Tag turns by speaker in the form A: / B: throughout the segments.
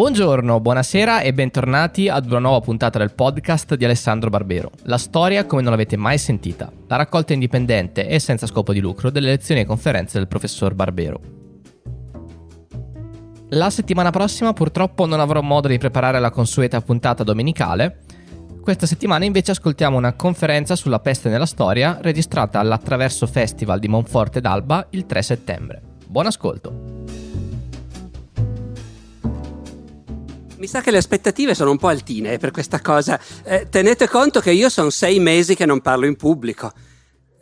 A: Buongiorno, buonasera e bentornati ad una nuova puntata del podcast di Alessandro Barbero. La storia come non l'avete mai sentita. La raccolta indipendente e senza scopo di lucro delle lezioni e conferenze del professor Barbero. La settimana prossima purtroppo non avrò modo di preparare la consueta puntata domenicale. Questa settimana invece ascoltiamo una conferenza sulla peste nella storia registrata all'Attraverso Festival di Monforte d'Alba il 3 settembre. Buon ascolto!
B: Mi sa che le aspettative sono un po' altine per questa cosa. Eh, tenete conto che io sono sei mesi che non parlo in pubblico.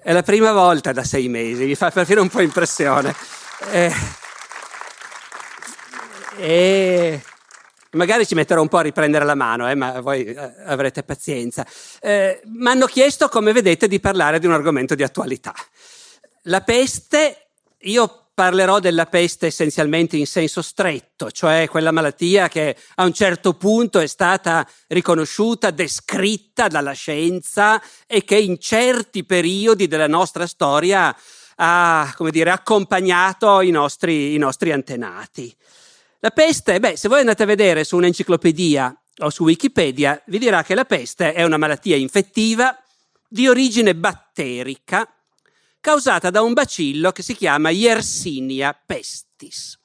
B: È la prima volta da sei mesi, mi fa perfino un po' impressione. Eh, e magari ci metterò un po' a riprendere la mano, eh, ma voi eh, avrete pazienza. Eh, mi hanno chiesto, come vedete, di parlare di un argomento di attualità. La peste, io parlerò della peste essenzialmente in senso stretto, cioè quella malattia che a un certo punto è stata riconosciuta, descritta dalla scienza e che in certi periodi della nostra storia ha, come dire, accompagnato i nostri, i nostri antenati. La peste, beh, se voi andate a vedere su un'enciclopedia o su Wikipedia, vi dirà che la peste è una malattia infettiva di origine batterica causata da un bacillo che si chiama Yersinia pestis.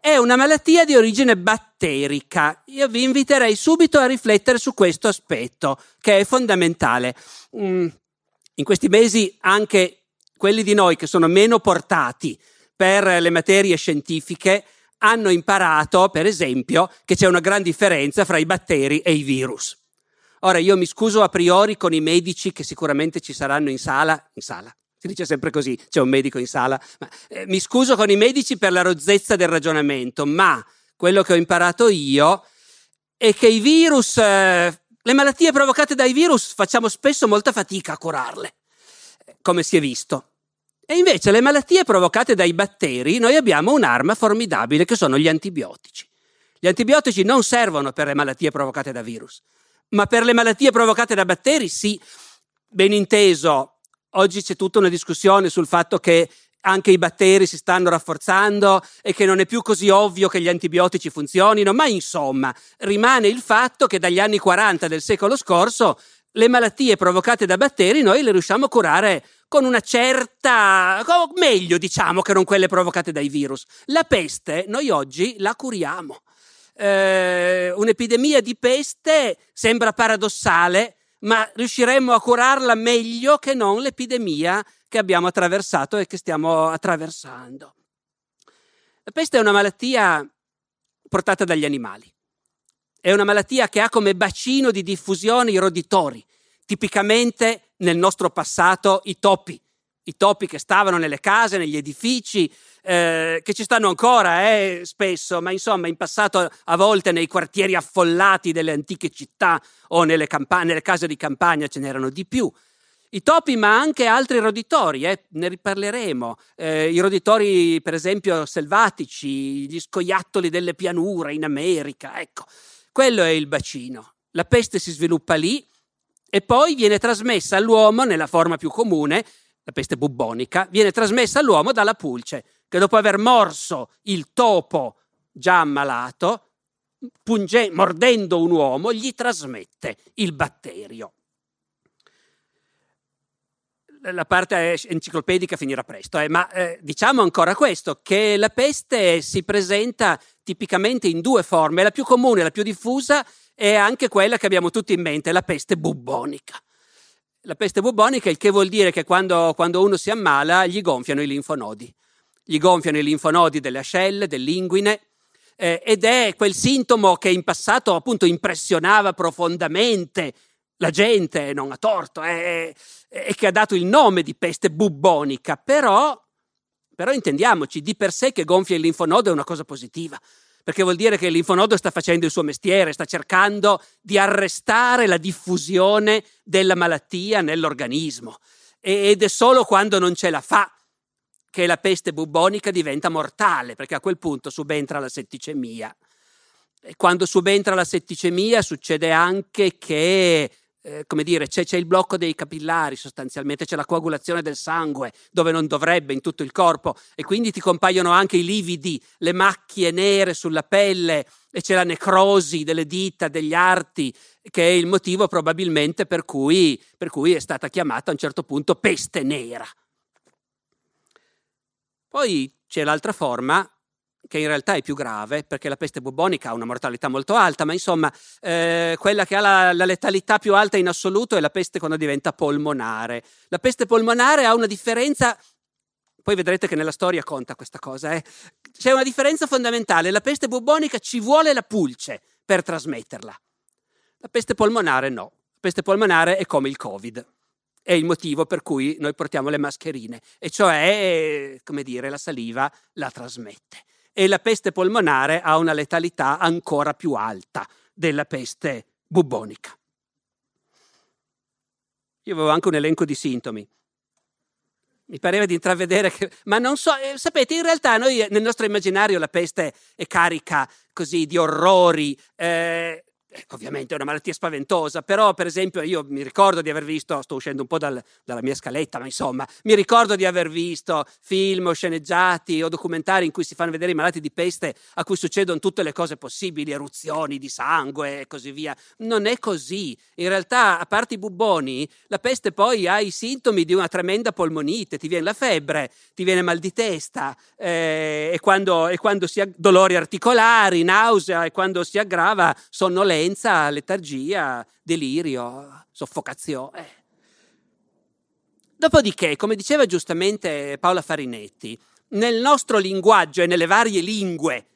B: È una malattia di origine batterica. Io vi inviterei subito a riflettere su questo aspetto, che è fondamentale. Mm, in questi mesi anche quelli di noi che sono meno portati per le materie scientifiche hanno imparato, per esempio, che c'è una gran differenza fra i batteri e i virus. Ora io mi scuso a priori con i medici che sicuramente ci saranno in sala, in sala, si dice sempre così, c'è un medico in sala. Ma, eh, mi scuso con i medici per la rozzezza del ragionamento, ma quello che ho imparato io è che i virus, eh, le malattie provocate dai virus, facciamo spesso molta fatica a curarle, come si è visto. E invece le malattie provocate dai batteri, noi abbiamo un'arma formidabile che sono gli antibiotici. Gli antibiotici non servono per le malattie provocate da virus, ma per le malattie provocate da batteri sì. Ben inteso, Oggi c'è tutta una discussione sul fatto che anche i batteri si stanno rafforzando e che non è più così ovvio che gli antibiotici funzionino, ma insomma rimane il fatto che dagli anni 40 del secolo scorso le malattie provocate da batteri noi le riusciamo a curare con una certa, meglio diciamo che non quelle provocate dai virus. La peste noi oggi la curiamo. Eh, un'epidemia di peste sembra paradossale, ma riusciremmo a curarla meglio che non l'epidemia che abbiamo attraversato e che stiamo attraversando. La peste è una malattia portata dagli animali. È una malattia che ha come bacino di diffusione i roditori, tipicamente nel nostro passato i topi, i topi che stavano nelle case, negli edifici, eh, che ci stanno ancora eh, spesso, ma insomma in passato a volte nei quartieri affollati delle antiche città o nelle, camp- nelle case di campagna ce n'erano di più. I topi, ma anche altri roditori, eh, ne riparleremo. Eh, I roditori, per esempio, selvatici, gli scoiattoli delle pianure in America, ecco, quello è il bacino. La peste si sviluppa lì e poi viene trasmessa all'uomo nella forma più comune, la peste bubbonica, viene trasmessa all'uomo dalla pulce che dopo aver morso il topo già ammalato, punge, mordendo un uomo, gli trasmette il batterio. La parte enciclopedica finirà presto, eh, ma eh, diciamo ancora questo, che la peste si presenta tipicamente in due forme. La più comune, la più diffusa, è anche quella che abbiamo tutti in mente, la peste bubbonica. La peste bubbonica, il che vuol dire che quando, quando uno si ammala gli gonfiano i linfonodi. Gli gonfiano i linfonodi delle ascelle, dell'inguine, eh, ed è quel sintomo che in passato appunto impressionava profondamente la gente, non a torto, eh, e che ha dato il nome di peste bubbonica, però, però intendiamoci, di per sé che gonfia il linfonodo è una cosa positiva, perché vuol dire che linfonodo sta facendo il suo mestiere, sta cercando di arrestare la diffusione della malattia nell'organismo ed è solo quando non ce la fa che la peste bubbonica diventa mortale, perché a quel punto subentra la setticemia. E quando subentra la setticemia succede anche che eh, come dire, c'è, c'è, il blocco dei capillari sostanzialmente, c'è la coagulazione del sangue dove non dovrebbe in tutto il corpo e quindi ti compaiono anche i lividi, le macchie nere sulla pelle e c'è la necrosi delle dita, degli arti, che è il motivo probabilmente per cui, per cui è stata chiamata a un certo punto peste nera. Poi c'è l'altra forma che in realtà è più grave perché la peste bubonica ha una mortalità molto alta, ma insomma eh, quella che ha la, la, letalità più alta in assoluto è la peste quando diventa polmonare. La peste polmonare ha una differenza, poi vedrete che nella storia conta questa cosa, eh. c'è una differenza fondamentale, la peste bubonica ci vuole la pulce per trasmetterla, la peste polmonare no, la peste polmonare è come il covid. È il motivo per cui noi portiamo le mascherine, e cioè, come dire, la saliva la trasmette e la peste polmonare ha una letalità ancora più alta della peste bubonica. Io avevo anche un elenco di sintomi. Mi pareva di intravedere che... Ma non so, eh, sapete, in realtà noi nel nostro immaginario la peste è carica così di orrori, eh, ovviamente è una malattia spaventosa, però per esempio io mi ricordo di aver visto, sto uscendo un po' dal, dalla mia scaletta, ma insomma, mi ricordo di aver visto film o sceneggiati o documentari in cui si fanno vedere i malati di peste a cui succedono tutte le cose possibili, eruzioni di sangue e così via. Non è così. In realtà, a parte i bubboni, la peste poi ha i sintomi di una tremenda polmonite, ti viene la febbre, ti viene mal di testa eh, e, quando, e quando si ha dolori articolari, nausea e quando si aggrava sonnolenza sonnolenza, letargia, delirio, soffocazione. Dopodiché, come diceva giustamente Paola Farinetti, nel nostro linguaggio e nelle varie lingue,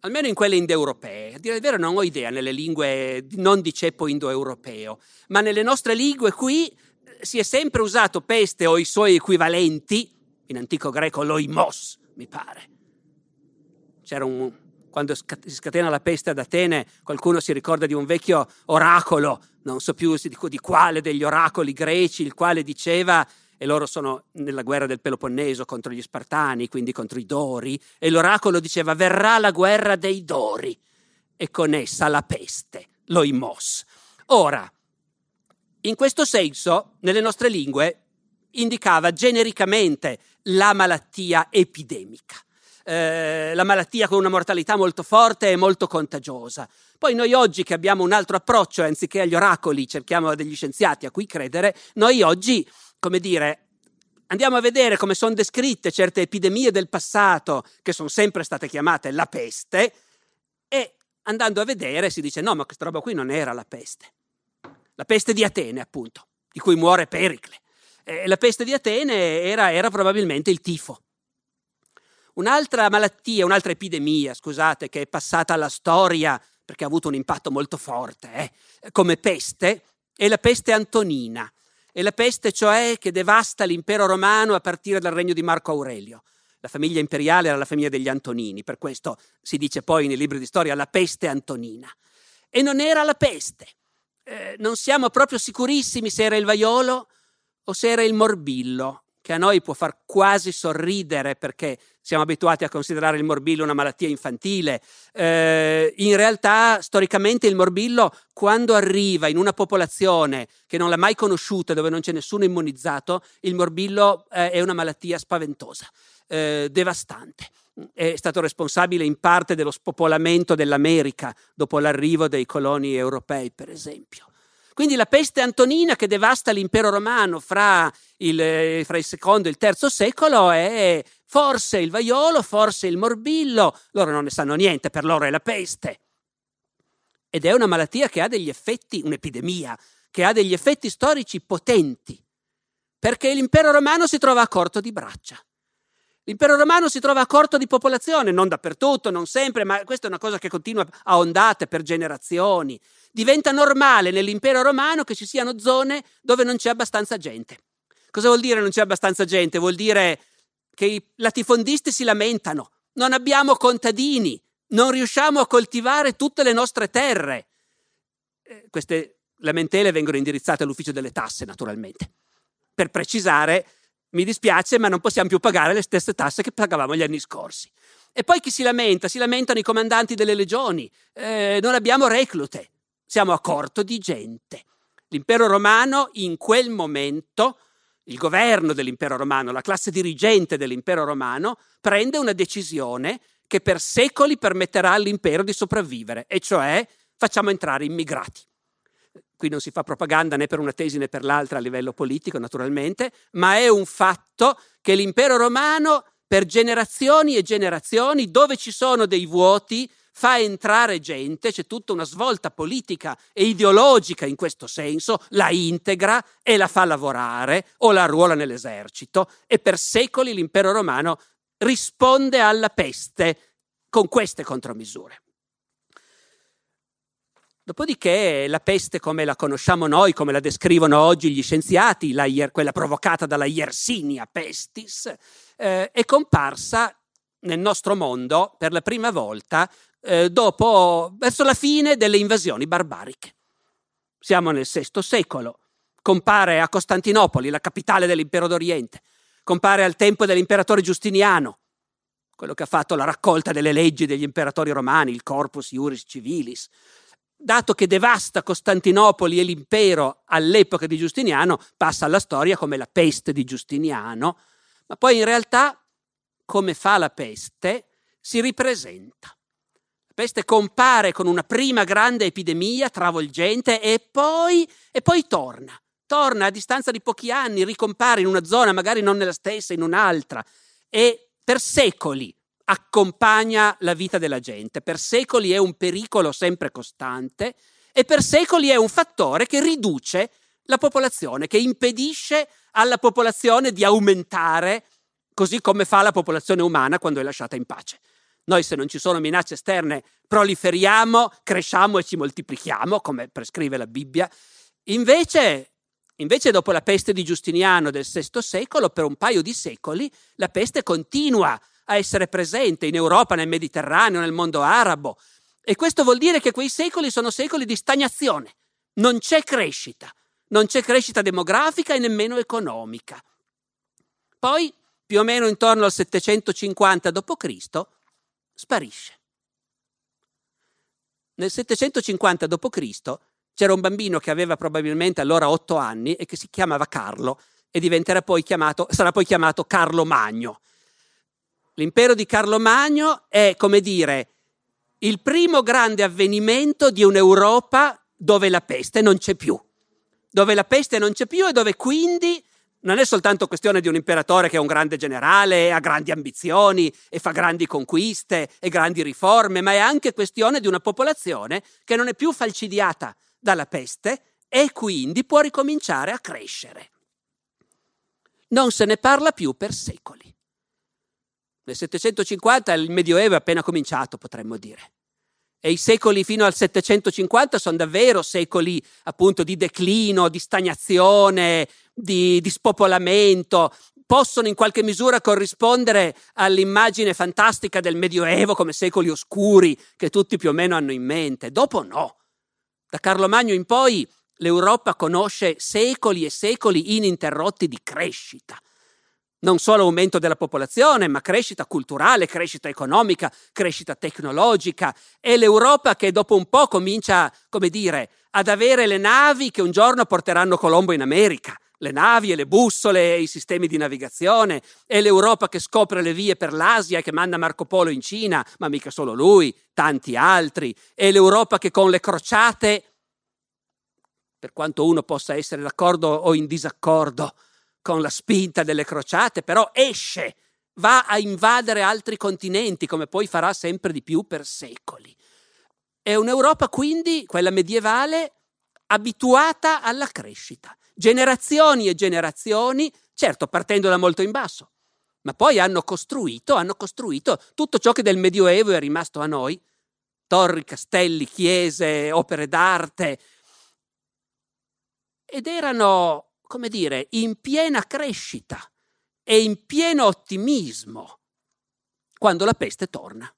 B: almeno in quelle indoeuropee, a dire il vero non ho idea nelle lingue non di ceppo indoeuropeo, ma nelle nostre lingue qui eh, si è sempre usato peste o i suoi equivalenti, in antico greco loimos, mi pare. C'era un, quando si scatena la peste ad Atene, qualcuno si ricorda di un vecchio oracolo, non so più di quale degli oracoli greci, il quale diceva e loro sono nella guerra del Peloponneso contro gli Spartani, quindi contro i Dori, e l'oracolo diceva verrà la guerra dei Dori e con essa la peste, l'oimos. Ora, in questo senso, nelle nostre lingue indicava genericamente la malattia epidemica eh, la malattia con una mortalità molto forte e molto contagiosa. Poi noi oggi che abbiamo un altro approccio, anziché agli oracoli cerchiamo degli scienziati a cui credere, noi oggi, come dire, andiamo a vedere come sono descritte certe epidemie del passato che sono sempre state chiamate la peste e andando a vedere si dice no, ma questa roba qui non era la peste. La peste di Atene, appunto, di cui muore Pericle. Eh, la peste di Atene era, era probabilmente il tifo. Un'altra malattia, un'altra epidemia, scusate, che è passata alla storia perché ha avuto un impatto molto forte, eh, come peste, è la peste antonina. È la peste cioè che devasta l'impero romano a partire dal regno di Marco Aurelio. La famiglia imperiale era la famiglia degli Antonini, per questo si dice poi nei libri di storia la peste antonina. E non era la peste. Eh, non siamo proprio sicurissimi se era il vaiolo o se era il morbillo che a noi può far quasi sorridere perché siamo abituati a considerare il morbillo una malattia infantile. Eh, in realtà, storicamente, il morbillo, quando arriva in una popolazione che non l'ha mai conosciuta, dove non c'è nessuno immunizzato, il morbillo eh, è una malattia spaventosa, eh, devastante. È stato responsabile in parte dello spopolamento dell'America dopo l'arrivo dei coloni europei, per esempio. Quindi la peste antonina che devasta l'impero romano fra il, eh, fra il secondo e il terzo secolo è forse il vaiolo, forse il morbillo, loro non ne sanno niente, per loro è la peste. Ed è una malattia che ha degli effetti, un'epidemia, che ha degli effetti storici potenti, perché l'impero romano si trova a corto di braccia. L'impero romano si trova a corto di popolazione, non dappertutto, non sempre, ma questa è una cosa che continua a ondate per generazioni. Diventa normale nell'impero romano che ci siano zone dove non c'è abbastanza gente. Cosa vuol dire non c'è abbastanza gente? Vuol dire che i latifondisti si lamentano, non abbiamo contadini, non riusciamo a coltivare tutte le nostre terre. Eh, queste lamentele vengono indirizzate all'ufficio delle tasse, naturalmente. Per precisare, mi dispiace, ma non possiamo più pagare le stesse tasse che pagavamo gli anni scorsi. E poi chi si lamenta? Si lamentano i comandanti delle legioni. Eh, non abbiamo reclute, siamo a corto di gente. L'impero romano in quel momento, il governo dell'impero romano, la classe dirigente dell'impero romano, prende una decisione che per secoli permetterà all'impero di sopravvivere, e cioè facciamo entrare immigrati. Qui non si fa propaganda né per una tesi né per l'altra a livello politico, naturalmente, ma è un fatto che l'impero romano per generazioni e generazioni, dove ci sono dei vuoti, fa entrare gente, c'è tutta una svolta politica e ideologica in questo senso, la integra e la fa lavorare o la arruola nell'esercito e per secoli l'impero romano risponde alla peste con queste contromisure. Dopodiché la peste come la conosciamo noi, come la descrivono oggi gli scienziati, la, quella provocata dalla Yersinia pestis, eh, è comparsa nel nostro mondo per la prima volta eh, dopo, verso la fine delle invasioni barbariche. Siamo nel VI secolo, compare a Costantinopoli, la capitale dell'impero d'Oriente, compare al tempo dell'imperatore Giustiniano, quello che ha fatto la raccolta delle leggi degli imperatori romani, il Corpus Iuris Civilis, dato che devasta Costantinopoli e l'impero all'epoca di Giustiniano, passa alla storia come la peste di Giustiniano, ma poi in realtà, come fa la peste, si ripresenta. Peste compare con una prima grande epidemia travolgente e poi, e poi torna. Torna a distanza di pochi anni, ricompare in una zona, magari non nella stessa, in un'altra, e per secoli accompagna la vita della gente. Per secoli è un pericolo sempre costante e per secoli è un fattore che riduce la popolazione, che impedisce alla popolazione di aumentare così come fa la popolazione umana quando è lasciata in pace. Noi se non ci sono minacce esterne proliferiamo, cresciamo e ci moltiplichiamo, come prescrive la Bibbia. Invece, invece dopo la peste di Giustiniano del VI secolo, per un paio di secoli, la peste continua a essere presente in Europa, nel Mediterraneo, nel mondo arabo. E questo vuol dire che quei secoli sono secoli di stagnazione. Non c'è crescita, non c'è crescita demografica e nemmeno economica. Poi, più o meno intorno al 750 d.C., sparisce. Nel 750 d.C. c'era un bambino che aveva probabilmente allora otto anni e che si chiamava Carlo e poi chiamato, sarà poi chiamato Carlo Magno. L'impero di Carlo Magno è, come dire, il primo grande avvenimento di un'Europa dove la peste non c'è più. Dove la peste non c'è più e dove quindi non è soltanto questione di un imperatore che è un grande generale, ha grandi ambizioni e fa grandi conquiste e grandi riforme, ma è anche questione di una popolazione che non è più falcidiata dalla peste e quindi può ricominciare a crescere. Non se ne parla più per secoli. Nel 750 il Medioevo è appena cominciato, potremmo dire. E i secoli fino al 750 sono davvero secoli appunto di declino, di stagnazione, di, di spopolamento, possono in qualche misura corrispondere all'immagine fantastica del Medioevo come secoli oscuri che tutti più o meno hanno in mente. Dopo no. Da Carlo Magno in poi l'Europa conosce secoli e secoli ininterrotti di crescita non solo aumento della popolazione, ma crescita culturale, crescita economica, crescita tecnologica. È l'Europa che dopo un po' comincia, come dire, ad avere le navi che un giorno porteranno Colombo in America. Le navi e le bussole e i sistemi di navigazione. È l'Europa che scopre le vie per l'Asia e che manda Marco Polo in Cina, ma mica solo lui, tanti altri. È l'Europa che con le crociate, per quanto uno possa essere d'accordo o in disaccordo, con la spinta delle crociate, però esce, va a invadere altri continenti, come poi farà sempre di più per secoli. È un'Europa quindi, quella medievale, abituata alla crescita. Generazioni e generazioni, certo partendo da molto in basso, ma poi hanno costruito, hanno costruito tutto ciò che del Medioevo è rimasto a noi, torri, castelli, chiese, opere d'arte, ed erano come dire, in piena crescita e in pieno ottimismo quando la peste torna.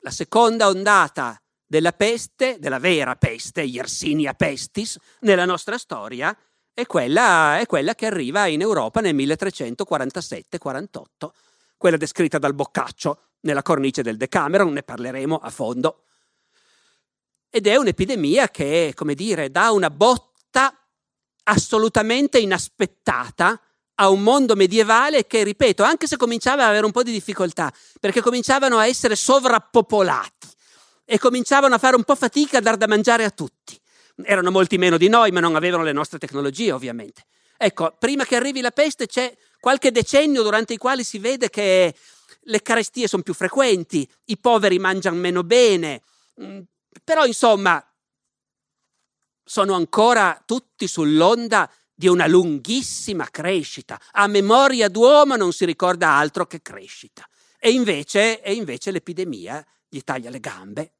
B: La seconda ondata della peste, della vera peste, Yersinia pestis, nella nostra storia, è quella, è quella che arriva in Europa nel 1347-48, quella descritta dal Boccaccio nella cornice del Decameron, ne parleremo a fondo. ed è un'epidemia che, come dire, dà una botta assolutamente inaspettata a un mondo medievale che, ripeto, anche se cominciava ad avere un po' di difficoltà, perché cominciavano a essere sovrappopolati e cominciavano a fare un po' fatica a dar da mangiare a tutti. Erano molti meno di noi, ma non avevano le nostre tecnologie, ovviamente. Ecco, prima che arrivi la peste c'è qualche decennio durante i quali si vede che le carestie sono più frequenti, i poveri mangiano meno bene, mm, però insomma sono ancora tutti sull'onda di una lunghissima crescita. A memoria d'uomo non si ricorda altro che crescita. E invece, e invece l'epidemia gli taglia le gambe.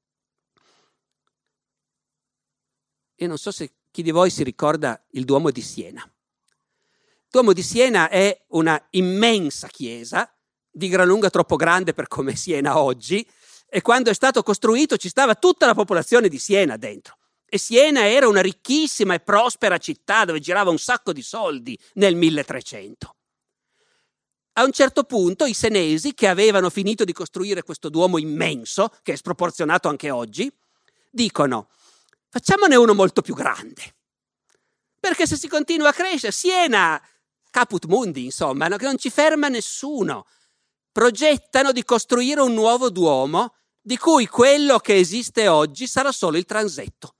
B: Io non so se chi di voi si ricorda il Duomo di Siena. Il Duomo di Siena è una immensa chiesa, di gran lunga troppo grande per come Siena oggi, e quando è stato costruito ci stava tutta la popolazione di Siena dentro. E Siena era una ricchissima e prospera città dove girava un sacco di soldi nel 1300. A un certo punto i senesi, che avevano finito di costruire questo duomo immenso, che è sproporzionato anche oggi, dicono facciamone uno molto più grande. Perché se si continua a crescere, Siena, caput mundi, insomma, che non ci ferma nessuno. Progettano di costruire un nuovo duomo di cui quello che esiste oggi sarà solo il transetto.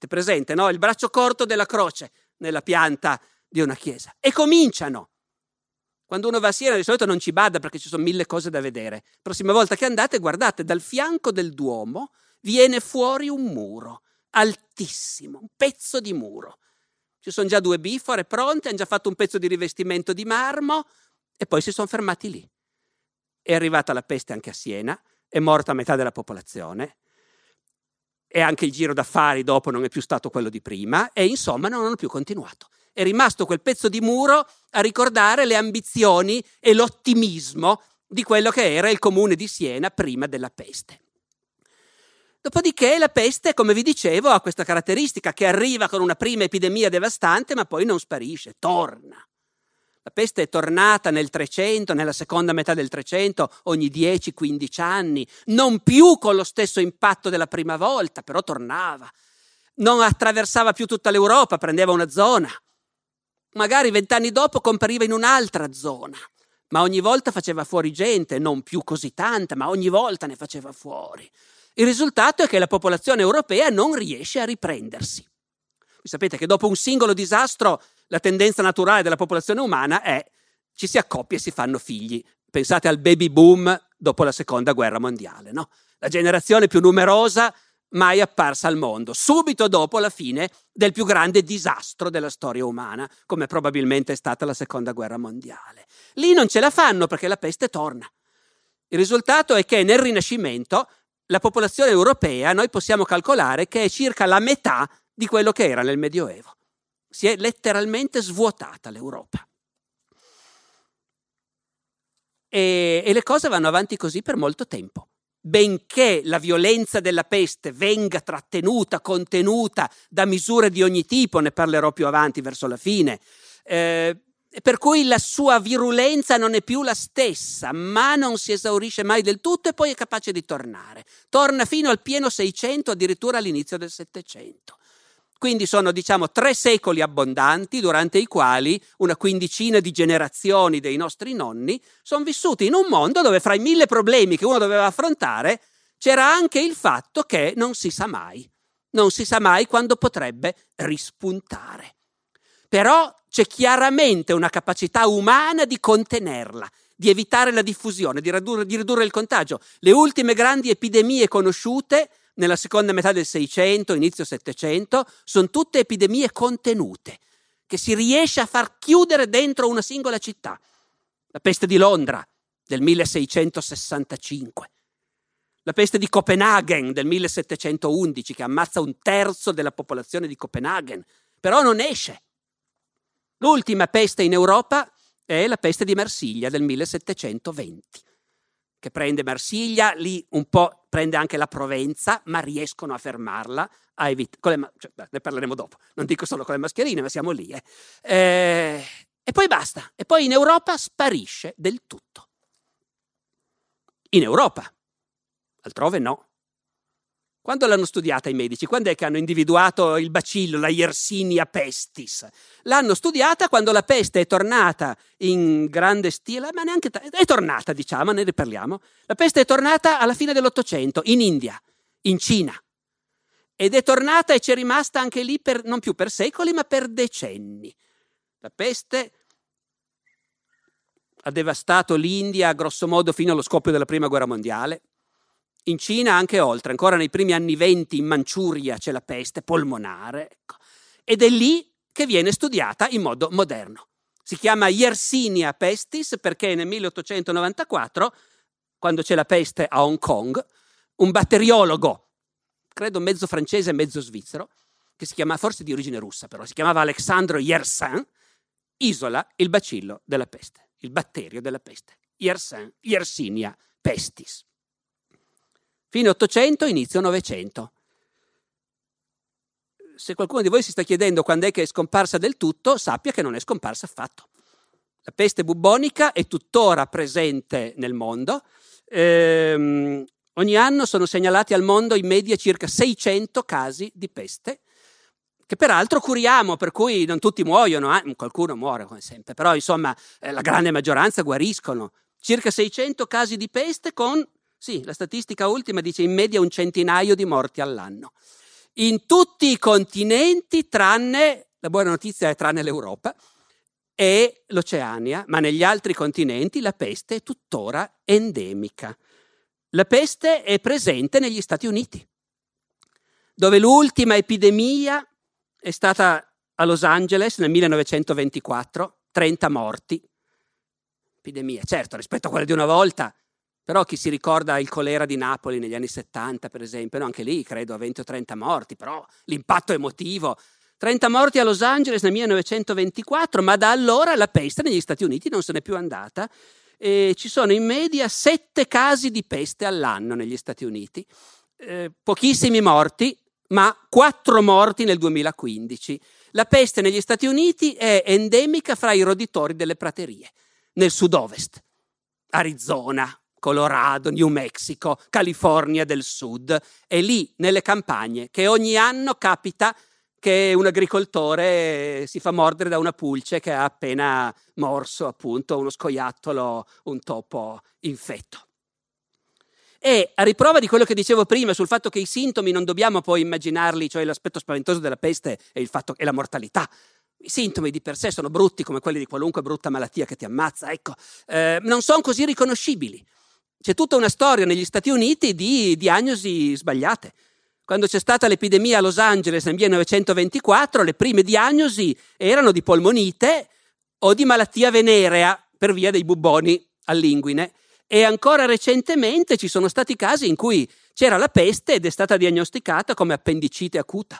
B: Avete presente, no? Il braccio corto della croce nella pianta di una chiesa. E cominciano. Quando uno va a Siena di solito non ci bada perché ci sono mille cose da vedere. Prossima volta che andate, guardate, dal fianco del Duomo viene fuori un muro altissimo, un pezzo di muro. Ci sono già due bifore pronte, hanno già fatto un pezzo di rivestimento di marmo e poi si sono fermati lì. È arrivata la peste anche a Siena è morta metà della popolazione e anche il giro d'affari dopo non è più stato quello di prima e insomma non hanno più continuato. È rimasto quel pezzo di muro a ricordare le ambizioni e l'ottimismo di quello che era il comune di Siena prima della peste. Dopodiché la peste, come vi dicevo, ha questa caratteristica che arriva con una prima epidemia devastante ma poi non sparisce, torna. La peste è tornata nel 300, nella seconda metà del 300, ogni 10-15 anni, non più con lo stesso impatto della prima volta, però tornava. Non attraversava più tutta l'Europa, prendeva una zona. Magari vent'anni dopo compariva in un'altra zona, ma ogni volta faceva fuori gente, non più così tanta, ma ogni volta ne faceva fuori. Il risultato è che la popolazione europea non riesce a riprendersi. Sapete che dopo un singolo disastro la tendenza naturale della popolazione umana è ci si accoppia e si fanno figli. Pensate al baby boom dopo la seconda guerra mondiale, no? La generazione più numerosa mai apparsa al mondo, subito dopo la fine del più grande disastro della storia umana, come probabilmente è stata la seconda guerra mondiale. Lì non ce la fanno perché la peste torna. Il risultato è che nel Rinascimento la popolazione europea noi possiamo calcolare che è circa la metà di quello che era nel Medioevo. Si è letteralmente svuotata l'Europa. E, e le cose vanno avanti così per molto tempo. Benché la violenza della peste venga trattenuta, contenuta da misure di ogni tipo, ne parlerò più avanti verso la fine, eh, per cui la sua virulenza non è più la stessa, ma non si esaurisce mai del tutto e poi è capace di tornare. Torna fino al pieno 600, addirittura all'inizio del 700. Quindi sono, diciamo, tre secoli abbondanti durante i quali una quindicina di generazioni dei nostri nonni sono vissuti in un mondo dove fra i mille problemi che uno doveva affrontare c'era anche il fatto che non si sa mai, non si sa mai quando potrebbe rispuntare. Però c'è chiaramente una capacità umana di contenerla, di evitare la diffusione, di ridurre, di ridurre il contagio. Le ultime grandi epidemie conosciute nella seconda metà del 600, inizio 700, sono tutte epidemie contenute, che si riesce a far chiudere dentro una singola città. La peste di Londra del 1665, la peste di Copenaghen del 1711, che ammazza un terzo della popolazione di Copenaghen, però non esce. L'ultima peste in Europa è la peste di Marsiglia del 1720 che prende Marsiglia, lì un po' prende anche la Provenza, ma riescono a fermarla. A evit- ma- cioè, ne parleremo dopo, non dico solo con le mascherine, ma siamo lì. Eh. Eh, e poi basta, e poi in Europa sparisce del tutto. In Europa, altrove no. Quando l'hanno studiata i medici? Quando è che hanno individuato il bacillo, la Yersinia pestis? L'hanno studiata quando la peste è tornata in grande stile, ma neanche t- è tornata, diciamo, ne riparliamo. La peste è tornata alla fine dell'Ottocento in India, in Cina. Ed è tornata e c'è rimasta anche lì per, non più per secoli, ma per decenni. La peste ha devastato l'India grosso modo fino allo scoppio della Prima Guerra Mondiale in Cina anche oltre, ancora nei primi anni venti in Manciuria c'è la peste polmonare, ecco. ed è lì che viene studiata in modo moderno. Si chiama Yersinia pestis perché nel 1894, quando c'è la peste a Hong Kong, un batteriologo, credo mezzo francese e mezzo svizzero, che si chiama forse di origine russa però, si chiamava Alexandre Yersin, isola il bacillo della peste, il batterio della peste, Yersin, Yersinia pestis. Fine 800, inizio 900. Se qualcuno di voi si sta chiedendo quando è che è scomparsa del tutto, sappia che non è scomparsa affatto. La peste bubbonica è tuttora presente nel mondo. Ehm, ogni anno sono segnalati al mondo in media circa 600 casi di peste, che peraltro curiamo, per cui non tutti muoiono, eh? qualcuno muore come sempre, però insomma eh, la grande maggioranza guariscono. Circa 600 casi di peste con sì, la statistica ultima dice in media un centinaio di morti all'anno. In tutti i continenti, tranne, la buona notizia è tranne l'Europa e l'Oceania, ma negli altri continenti la peste è tuttora endemica. La peste è presente negli Stati Uniti, dove l'ultima epidemia è stata a Los Angeles nel 1924, 30 morti. Epidemia, certo, rispetto a quella di una volta però chi si ricorda il colera di Napoli negli anni 70, per esempio, no, anche lì credo a 20 o 30 morti, però l'impatto emotivo. 30 morti a Los Angeles nel 1924, ma da allora la peste negli Stati Uniti non se n'è più andata. E ci sono in media 7 casi di peste all'anno negli Stati Uniti, eh, pochissimi morti, ma 4 morti nel 2015. La peste negli Stati Uniti è endemica fra i roditori delle praterie, nel sud-ovest, Arizona, Colorado, New Mexico, California del Sud. È lì, nelle campagne, che ogni anno capita che un agricoltore si fa mordere da una pulce che ha appena morso appunto uno scoiattolo, un topo infetto. E a riprova di quello che dicevo prima sul fatto che i sintomi non dobbiamo poi immaginarli, cioè l'aspetto spaventoso della peste il fatto è la mortalità. I sintomi di per sé sono brutti come quelli di qualunque brutta malattia che ti ammazza, ecco, eh, non sono così riconoscibili. C'è tutta una storia negli Stati Uniti di diagnosi sbagliate. Quando c'è stata l'epidemia a Los Angeles nel 1924, le prime diagnosi erano di polmonite o di malattia venerea per via dei bubboni all'inguine. E ancora recentemente ci sono stati casi in cui c'era la peste ed è stata diagnosticata come appendicite acuta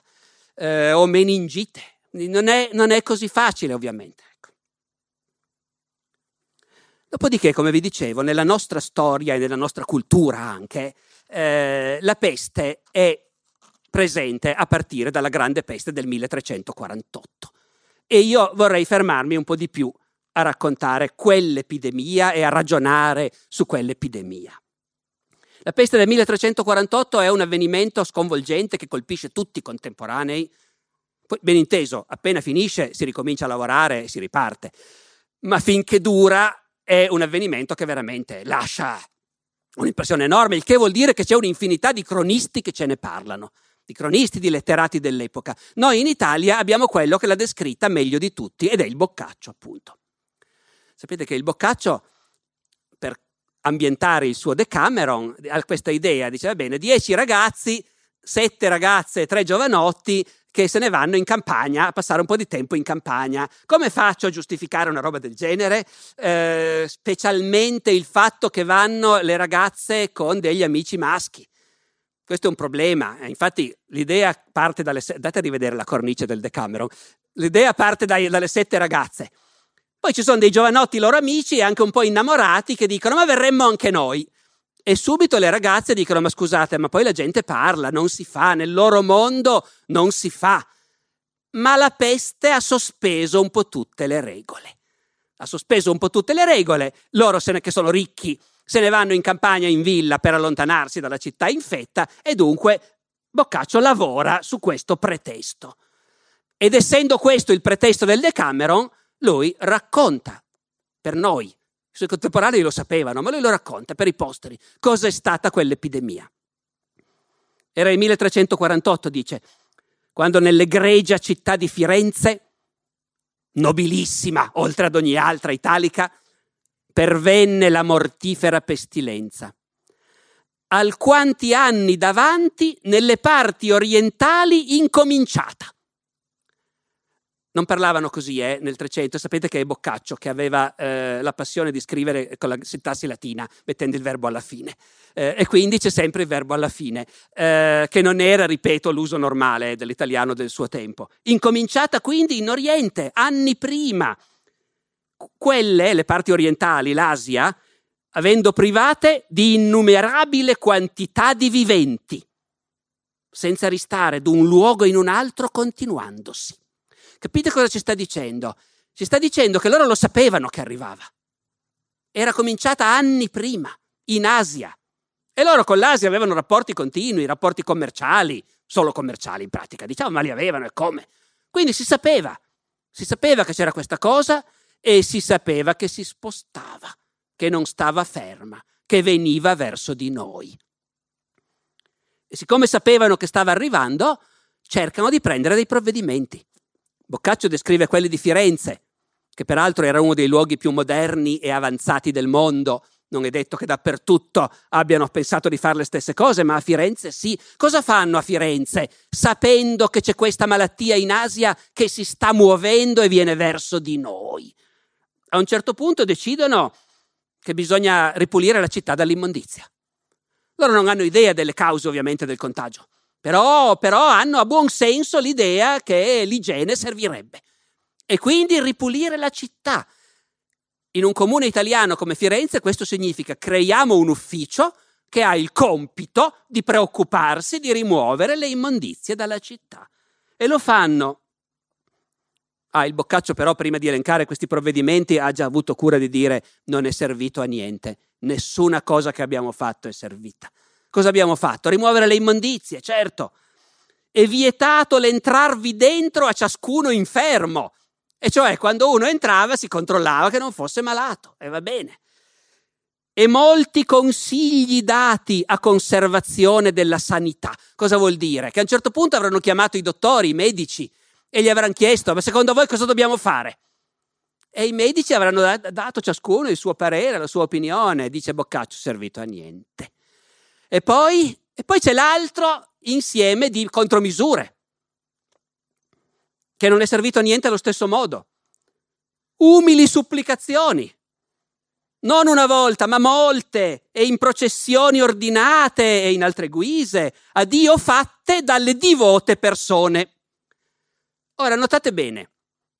B: eh, o meningite. Non è, non è così facile, ovviamente. Dopodiché, come vi dicevo, nella nostra storia e nella nostra cultura anche, eh, la peste è presente a partire dalla grande peste del 1348. E io vorrei fermarmi un po' di più a raccontare quell'epidemia e a ragionare su quell'epidemia. La peste del 1348 è un avvenimento sconvolgente che colpisce tutti i contemporanei. Poi, ben inteso, appena finisce si ricomincia a lavorare e si riparte. Ma finché dura è un avvenimento che veramente lascia un'impressione enorme, il che vuol dire che c'è un'infinità di cronisti che ce ne parlano, di cronisti, di letterati dell'epoca. Noi in Italia abbiamo quello che l'ha descritta meglio di tutti ed è il Boccaccio, appunto. Sapete che il Boccaccio, per ambientare il suo Decameron, ha questa idea, dice, va bene, dieci ragazzi, sette ragazze e tre giovanotti che se ne vanno in campagna a passare un po' di tempo in campagna. Come faccio a giustificare una roba del genere? Eh, specialmente il fatto che vanno le ragazze con degli amici maschi. Questo è un problema. Eh, infatti, l'idea parte dalle. Andate a rivedere la cornice del Decameron. L'idea parte dai, dalle sette ragazze. Poi ci sono dei giovanotti loro amici e anche un po' innamorati che dicono: Ma verremmo anche noi. E subito le ragazze dicono: Ma scusate, ma poi la gente parla, non si fa, nel loro mondo non si fa. Ma la peste ha sospeso un po' tutte le regole. Ha sospeso un po' tutte le regole. Loro, se ne, che sono ricchi, se ne vanno in campagna in villa per allontanarsi dalla città infetta e dunque Boccaccio lavora su questo pretesto. Ed essendo questo il pretesto del Decameron, lui racconta per noi, i suoi contemporanei lo sapevano, ma lui lo racconta per i posteri, cosa è stata quell'epidemia. Era il 1348, dice, quando nell'egregia città di Firenze, nobilissima oltre ad ogni altra italica, pervenne la mortifera pestilenza. Alquanti anni davanti nelle parti orientali incominciata. Non parlavano così eh, nel 300, sapete che è Boccaccio che aveva eh, la passione di scrivere con la sintassi latina, mettendo il verbo alla fine. Eh, e quindi c'è sempre il verbo alla fine, eh, che non era, ripeto, l'uso normale dell'italiano del suo tempo. Incominciata quindi in Oriente, anni prima. Quelle, le parti orientali, l'Asia, avendo private di innumerabile quantità di viventi, senza ristare d'un luogo in un altro continuandosi. Capite cosa ci sta dicendo? Ci sta dicendo che loro lo sapevano che arrivava. Era cominciata anni prima, in Asia. E loro con l'Asia avevano rapporti continui, rapporti commerciali, solo commerciali in pratica, diciamo, ma li avevano e come. Quindi si sapeva, si sapeva che c'era questa cosa e si sapeva che si spostava, che non stava ferma, che veniva verso di noi. E siccome sapevano che stava arrivando, cercano di prendere dei provvedimenti. Boccaccio descrive quelli di Firenze, che peraltro era uno dei luoghi più moderni e avanzati del mondo. Non è detto che dappertutto abbiano pensato di fare le stesse cose, ma a Firenze sì. Cosa fanno a Firenze, sapendo che c'è questa malattia in Asia che si sta muovendo e viene verso di noi? A un certo punto decidono che bisogna ripulire la città dall'immondizia. Loro non hanno idea delle cause ovviamente del contagio. Però, però hanno a buon senso l'idea che l'igiene servirebbe. E quindi ripulire la città. In un comune italiano come Firenze questo significa creiamo un ufficio che ha il compito di preoccuparsi di rimuovere le immondizie dalla città. E lo fanno. Ah, il Boccaccio però prima di elencare questi provvedimenti ha già avuto cura di dire non è servito a niente, nessuna cosa che abbiamo fatto è servita. Cosa abbiamo fatto? Rimuovere le immondizie, certo. È vietato l'entrarvi dentro a ciascuno infermo. E cioè quando uno entrava si controllava che non fosse malato. E va bene. E molti consigli dati a conservazione della sanità. Cosa vuol dire? Che a un certo punto avranno chiamato i dottori, i medici, e gli avranno chiesto, ma secondo voi cosa dobbiamo fare? E i medici avranno dato ciascuno il suo parere, la sua opinione. Dice Boccaccio, servito a niente. E poi, e poi c'è l'altro insieme di contromisure, che non è servito a niente allo stesso modo. Umili supplicazioni, non una volta, ma molte, e in processioni ordinate e in altre guise, a Dio fatte dalle divote persone. Ora, notate bene,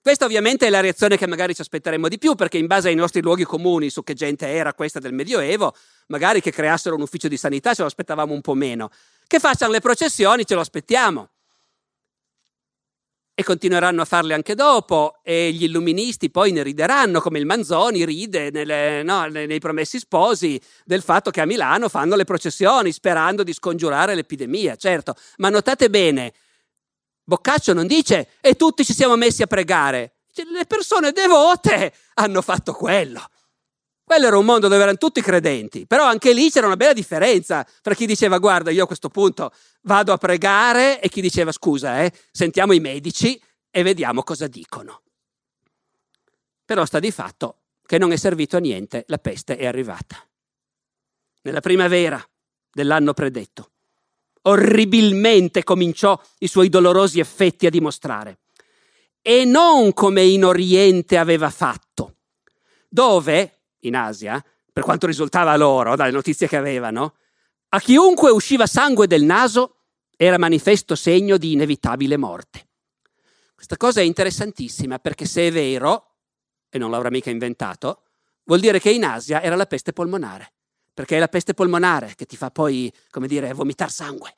B: questa ovviamente è la reazione che magari ci aspetteremmo di più, perché in base ai nostri luoghi comuni su che gente era questa del Medioevo, magari che creassero un ufficio di sanità ce lo aspettavamo un po' meno. Che facciano le processioni ce lo aspettiamo. E continueranno a farle anche dopo, e gli illuministi poi ne rideranno, come il Manzoni ride nelle, no, nei promessi sposi del fatto che a Milano fanno le processioni sperando di scongiurare l'epidemia, certo. Ma notate bene, Boccaccio non dice e tutti ci siamo messi a pregare. Le persone devote hanno fatto quello. Quello era un mondo dove erano tutti credenti, però anche lì c'era una bella differenza tra chi diceva guarda io a questo punto vado a pregare e chi diceva scusa, eh, sentiamo i medici e vediamo cosa dicono. Però sta di fatto che non è servito a niente, la peste è arrivata. Nella primavera dell'anno predetto orribilmente cominciò i suoi dolorosi effetti a dimostrare. E non come in Oriente aveva fatto, dove, in Asia, per quanto risultava loro dalle notizie che avevano, a chiunque usciva sangue del naso era manifesto segno di inevitabile morte. Questa cosa è interessantissima perché se è vero, e non l'avrà mica inventato, vuol dire che in Asia era la peste polmonare perché è la peste polmonare che ti fa poi, come dire, vomitare sangue,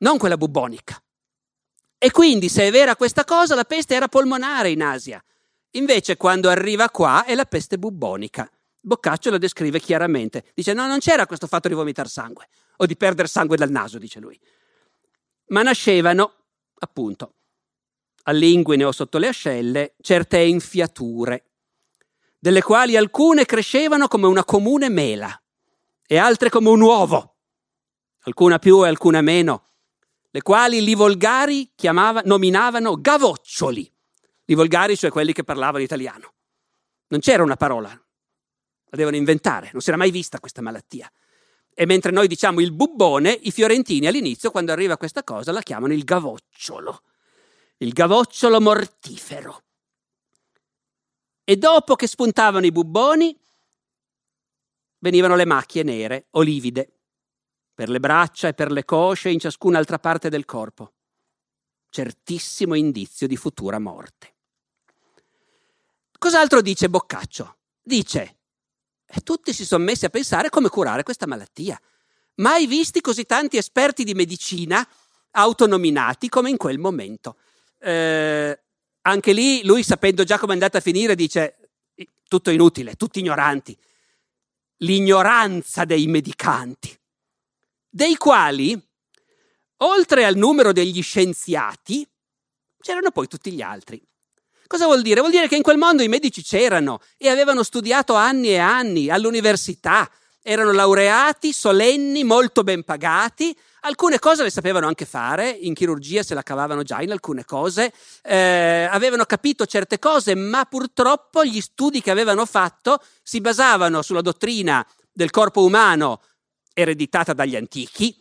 B: non quella bubbonica. E quindi, se è vera questa cosa, la peste era polmonare in Asia. Invece, quando arriva qua, è la peste bubbonica. Boccaccio lo descrive chiaramente. Dice: No, non c'era questo fatto di vomitare sangue o di perdere sangue dal naso, dice lui. ma nascevano, appunto, all'inguine o sotto le ascelle, certe enfiature, delle quali alcune crescevano come una comune mela e altre come un uovo, alcuna più e alcuna meno, le quali li volgari chiamava, nominavano gavoccioli. I volgari, cioè quelli che parlavano italiano. Non c'era una parola, la devono inventare, non si era mai vista questa malattia. E mentre noi diciamo il bubbone, i fiorentini all'inizio, quando arriva questa cosa, la chiamano il gavocciolo. Il gavocciolo mortifero. E dopo che spuntavano i bubboni, venivano le macchie nere, olivide, per le braccia e per le cosce e in ciascun'altra parte del corpo. Certissimo indizio di futura morte. Cos'altro dice Boccaccio? Dice, e tutti si sono messi a pensare come curare questa malattia. Mai visti così tanti esperti di medicina autonominati come in quel momento. Eh, anche lì lui, sapendo già come è andata a finire, dice tutto inutile, tutti ignoranti. L'ignoranza dei medicanti, dei quali, oltre al numero degli scienziati, c'erano poi tutti gli altri. Cosa vuol dire? Vuol dire che in quel mondo i medici c'erano e avevano studiato anni e anni all'università, erano laureati, solenni, molto ben pagati, alcune cose le sapevano anche fare, in chirurgia se la cavavano già in alcune cose, eh, avevano capito certe cose, ma purtroppo gli studi che avevano fatto si basavano sulla dottrina del corpo umano ereditata dagli antichi,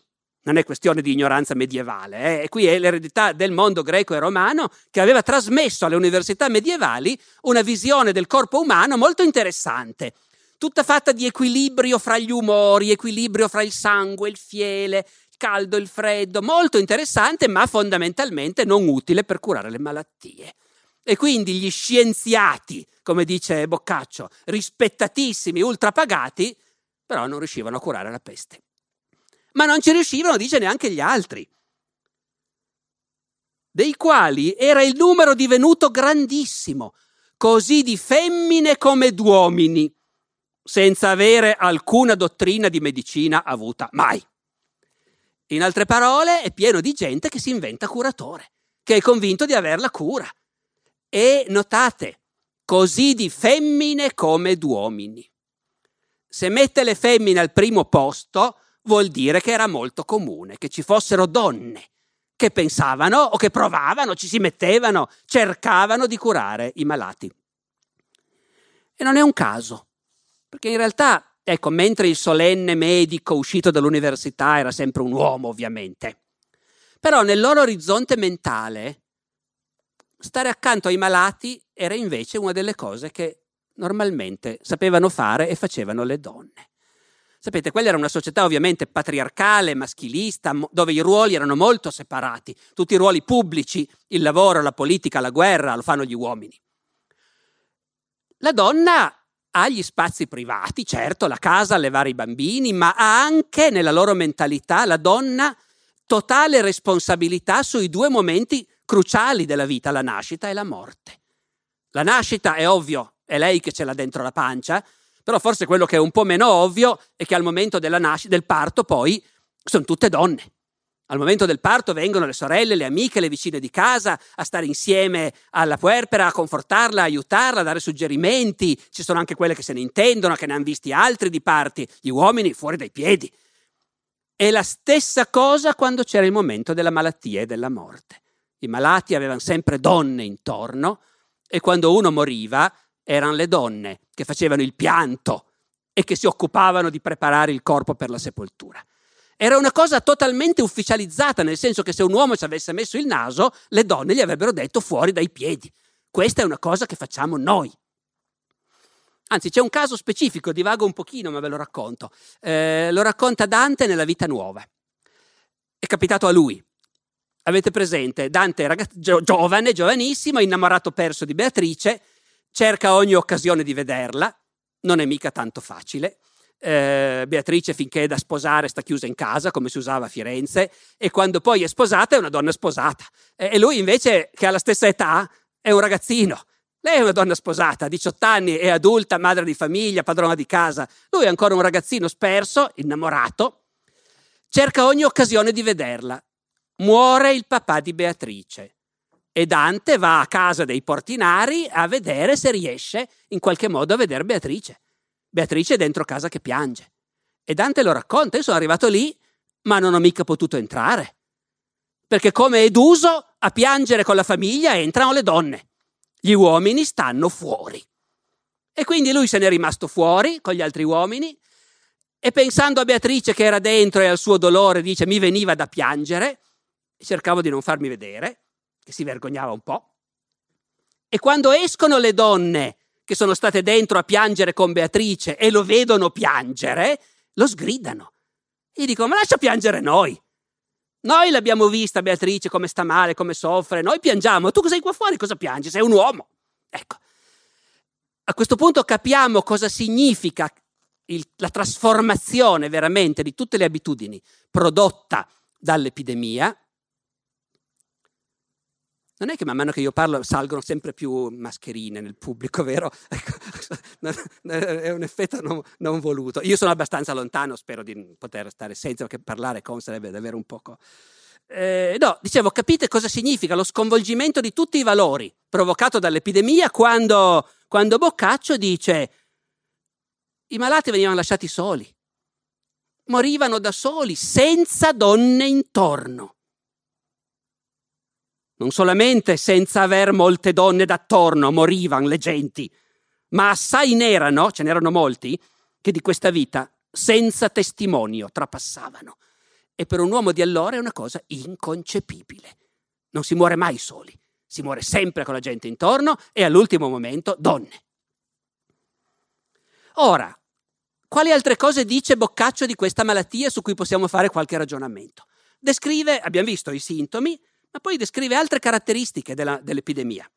B: non è questione di ignoranza medievale, eh? qui è l'eredità del mondo greco e romano che aveva trasmesso alle università medievali una visione del corpo umano molto interessante, tutta fatta di equilibrio fra gli umori, equilibrio fra il sangue, il fiele, caldo, il freddo, molto interessante, ma fondamentalmente non utile per curare le malattie. E quindi gli scienziati, come dice Boccaccio, rispettatissimi, ultrapagati, però non riuscivano a curare la peste ma non ci riuscivano, dice neanche gli altri, dei quali era il numero divenuto grandissimo, così di femmine come d'uomini, senza avere alcuna dottrina di medicina avuta mai. In altre parole, è pieno di gente che si inventa curatore, che è convinto di aver la cura. E notate, così di femmine come d'uomini. Se mette le femmine al primo posto, vuol dire che era molto comune che ci fossero donne che pensavano o che provavano, ci si mettevano, cercavano di curare i malati. E non è un caso, perché in realtà, ecco, mentre il solenne medico uscito dall'università era sempre un uomo, ovviamente, però nel loro orizzonte mentale stare accanto ai malati era invece una delle cose che normalmente sapevano fare e facevano le donne. Sapete, quella era una società ovviamente patriarcale, maschilista, dove i ruoli erano molto separati. Tutti i ruoli pubblici, il lavoro, la politica, la guerra, lo fanno gli uomini. La donna ha gli spazi privati, certo, la casa, allevare i bambini, ma ha anche nella loro mentalità la donna totale responsabilità sui due momenti cruciali della vita, la nascita e la morte. La nascita è ovvio, è lei che ce l'ha dentro la pancia, però forse quello che è un po' meno ovvio è che al momento nascita, del parto poi sono tutte donne. Al momento del parto vengono le sorelle, le amiche, le vicine di casa a stare insieme alla puerpera, a confortarla, a aiutarla, a dare suggerimenti. Ci sono anche quelle che se ne intendono, che ne hanno visti altri di parti, gli uomini fuori dai piedi. È la stessa cosa quando c'era il momento della malattia e della morte. I malati avevano sempre donne intorno e quando uno moriva erano le donne che facevano il pianto e che si occupavano di preparare il corpo per la sepoltura. Era una cosa totalmente ufficializzata, nel senso che se un uomo ci avesse messo il naso, le donne gli avrebbero detto fuori dai piedi. Questa è una cosa che facciamo noi. Anzi, c'è un caso specifico, divago un pochino, ma ve lo racconto. Eh, lo racconta Dante nella Vita Nuova. È capitato a lui. Avete presente? Dante era giovane, giovanissimo, innamorato perso di Beatrice, cerca ogni occasione di vederla, non è mica tanto facile. Eh, Beatrice finché è da sposare sta chiusa in casa come si usava a Firenze e quando poi è sposata è una donna sposata e lui invece che ha la stessa età è un ragazzino lei è una donna sposata, 18 anni, è adulta, madre di famiglia, padrona di casa. Lui è ancora un ragazzino sperso, innamorato. Cerca ogni occasione di vederla. muore il papà di Beatrice e Dante va a casa dei portinari a vedere se riesce in qualche modo a vedere Beatrice. Beatrice è dentro casa che piange. E Dante lo racconta, io sono arrivato lì, ma non ho mica potuto entrare. Perché come è d'uso, a piangere con la famiglia entrano le donne. Gli uomini stanno fuori. E quindi lui se n'è rimasto fuori con gli altri uomini e pensando a Beatrice che era dentro e al suo dolore dice mi veniva da piangere, cercavo di non farmi vedere, che si vergognava un po'. E quando escono le donne che sono state dentro a piangere con Beatrice e lo vedono piangere, lo sgridano. Gli dicono, ma lascia piangere noi. Noi l'abbiamo vista Beatrice come sta male, come soffre, noi piangiamo, tu sei qua fuori, cosa piangi? Sei un uomo. Ecco. A questo punto capiamo cosa significa il, la trasformazione veramente di tutte le abitudini prodotta dall'epidemia non è che man mano che io parlo salgono sempre più mascherine nel pubblico, vero? Ecco, è un effetto non, non, voluto. Io sono abbastanza lontano, spero di poter stare senza perché parlare con sarebbe davvero un poco... Eh, no, dicevo, capite cosa significa lo sconvolgimento di tutti i valori provocato dall'epidemia quando, quando Boccaccio dice i malati venivano lasciati soli, morivano da soli, senza donne intorno non solamente senza aver molte donne d'attorno morivano le genti, ma assai n'erano, ce n'erano molti, che di questa vita senza testimonio trapassavano. E per un uomo di allora è una cosa inconcepibile. Non si muore mai soli, si muore sempre con la gente intorno e all'ultimo momento donne. Ora, quali altre cose dice Boccaccio di questa malattia su cui possiamo fare qualche ragionamento? Descrive, abbiamo visto, i sintomi, ma poi descrive altre caratteristiche della, dell'epidemia.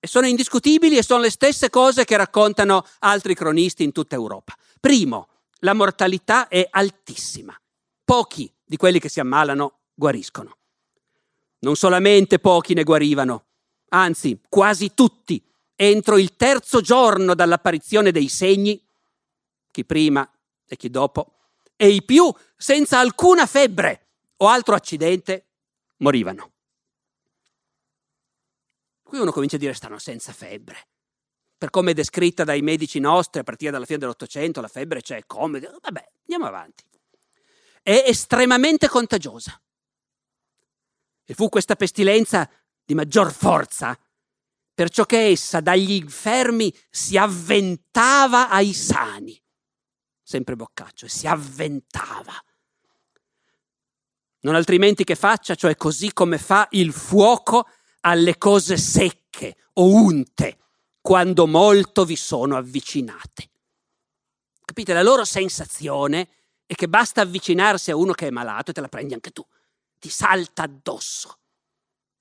B: E sono indiscutibili e sono le stesse cose che raccontano altri cronisti in tutta Europa. Primo, la mortalità è altissima. Pochi di quelli che si ammalano guariscono. Non solamente pochi ne guarivano, anzi quasi tutti, entro il terzo giorno dall'apparizione dei segni, chi prima e chi dopo, e i più senza alcuna febbre o altro accidente, morivano. Qui uno comincia a dire stanno senza febbre. Per come è descritta dai medici nostri a partire dalla fine dell'Ottocento, la febbre c'è come. Vabbè, andiamo avanti. È estremamente contagiosa. E fu questa pestilenza di maggior forza, perciò che essa dagli infermi si avventava ai sani. Sempre Boccaccio, si avventava non altrimenti che faccia, cioè così come fa il fuoco alle cose secche o unte quando molto vi sono avvicinate. Capite? La loro sensazione è che basta avvicinarsi a uno che è malato e te la prendi anche tu, ti salta addosso.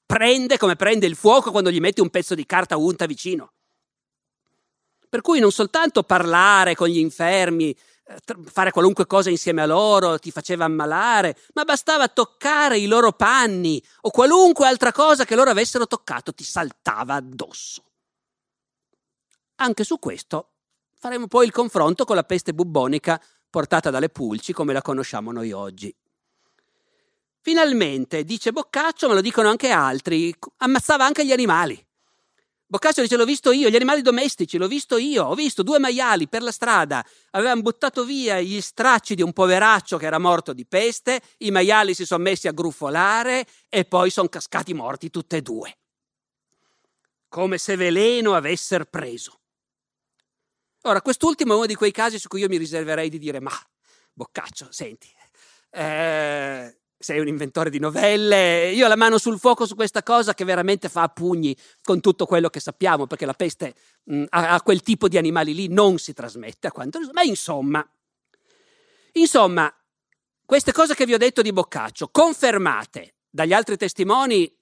B: Prende come prende il fuoco quando gli metti un pezzo di carta unta vicino. Per cui non soltanto parlare con gli infermi, fare qualunque cosa insieme a loro ti faceva ammalare, ma bastava toccare i loro panni o qualunque altra cosa che loro avessero toccato ti saltava addosso. Anche su questo faremo poi il confronto con la peste bubbonica portata dalle pulci come la conosciamo noi oggi. Finalmente, dice Boccaccio, ma lo dicono anche altri, ammazzava anche gli animali. Boccaccio dice: L'ho visto io, gli animali domestici, l'ho visto io. Ho visto due maiali per la strada, avevano buttato via gli stracci di un poveraccio che era morto di peste. I maiali si sono messi a grufolare e poi sono cascati morti tutti e due. Come se veleno avessero preso. Ora, quest'ultimo è uno di quei casi su cui io mi riserverei di dire: Ma, Boccaccio, senti, eh, sei un inventore di novelle, io ho la mano sul fuoco su questa cosa che veramente fa a pugni con tutto quello che sappiamo, perché la peste mh, a, a, quel tipo di animali lì non si trasmette a quanto... Ma insomma, insomma, queste cose che vi ho detto di Boccaccio, confermate dagli altri testimoni,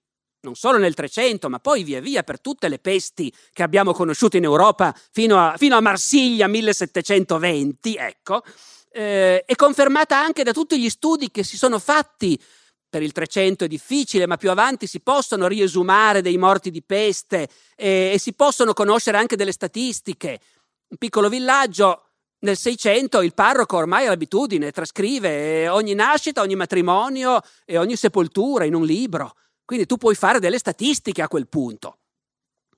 B: non solo nel 300, ma poi via via per tutte le pesti che abbiamo conosciuto in Europa fino a, fino a Marsiglia 1720, ecco, eh, è confermata anche da tutti gli studi che si sono fatti. Per il 300 è difficile, ma più avanti si possono riesumare dei morti di peste eh, e si possono conoscere anche delle statistiche. Un piccolo villaggio, Nel 600 il parroco ormai ha l'abitudine, trascrive ogni nascita, ogni matrimonio e ogni sepoltura in un libro. Quindi tu puoi fare delle statistiche a quel punto.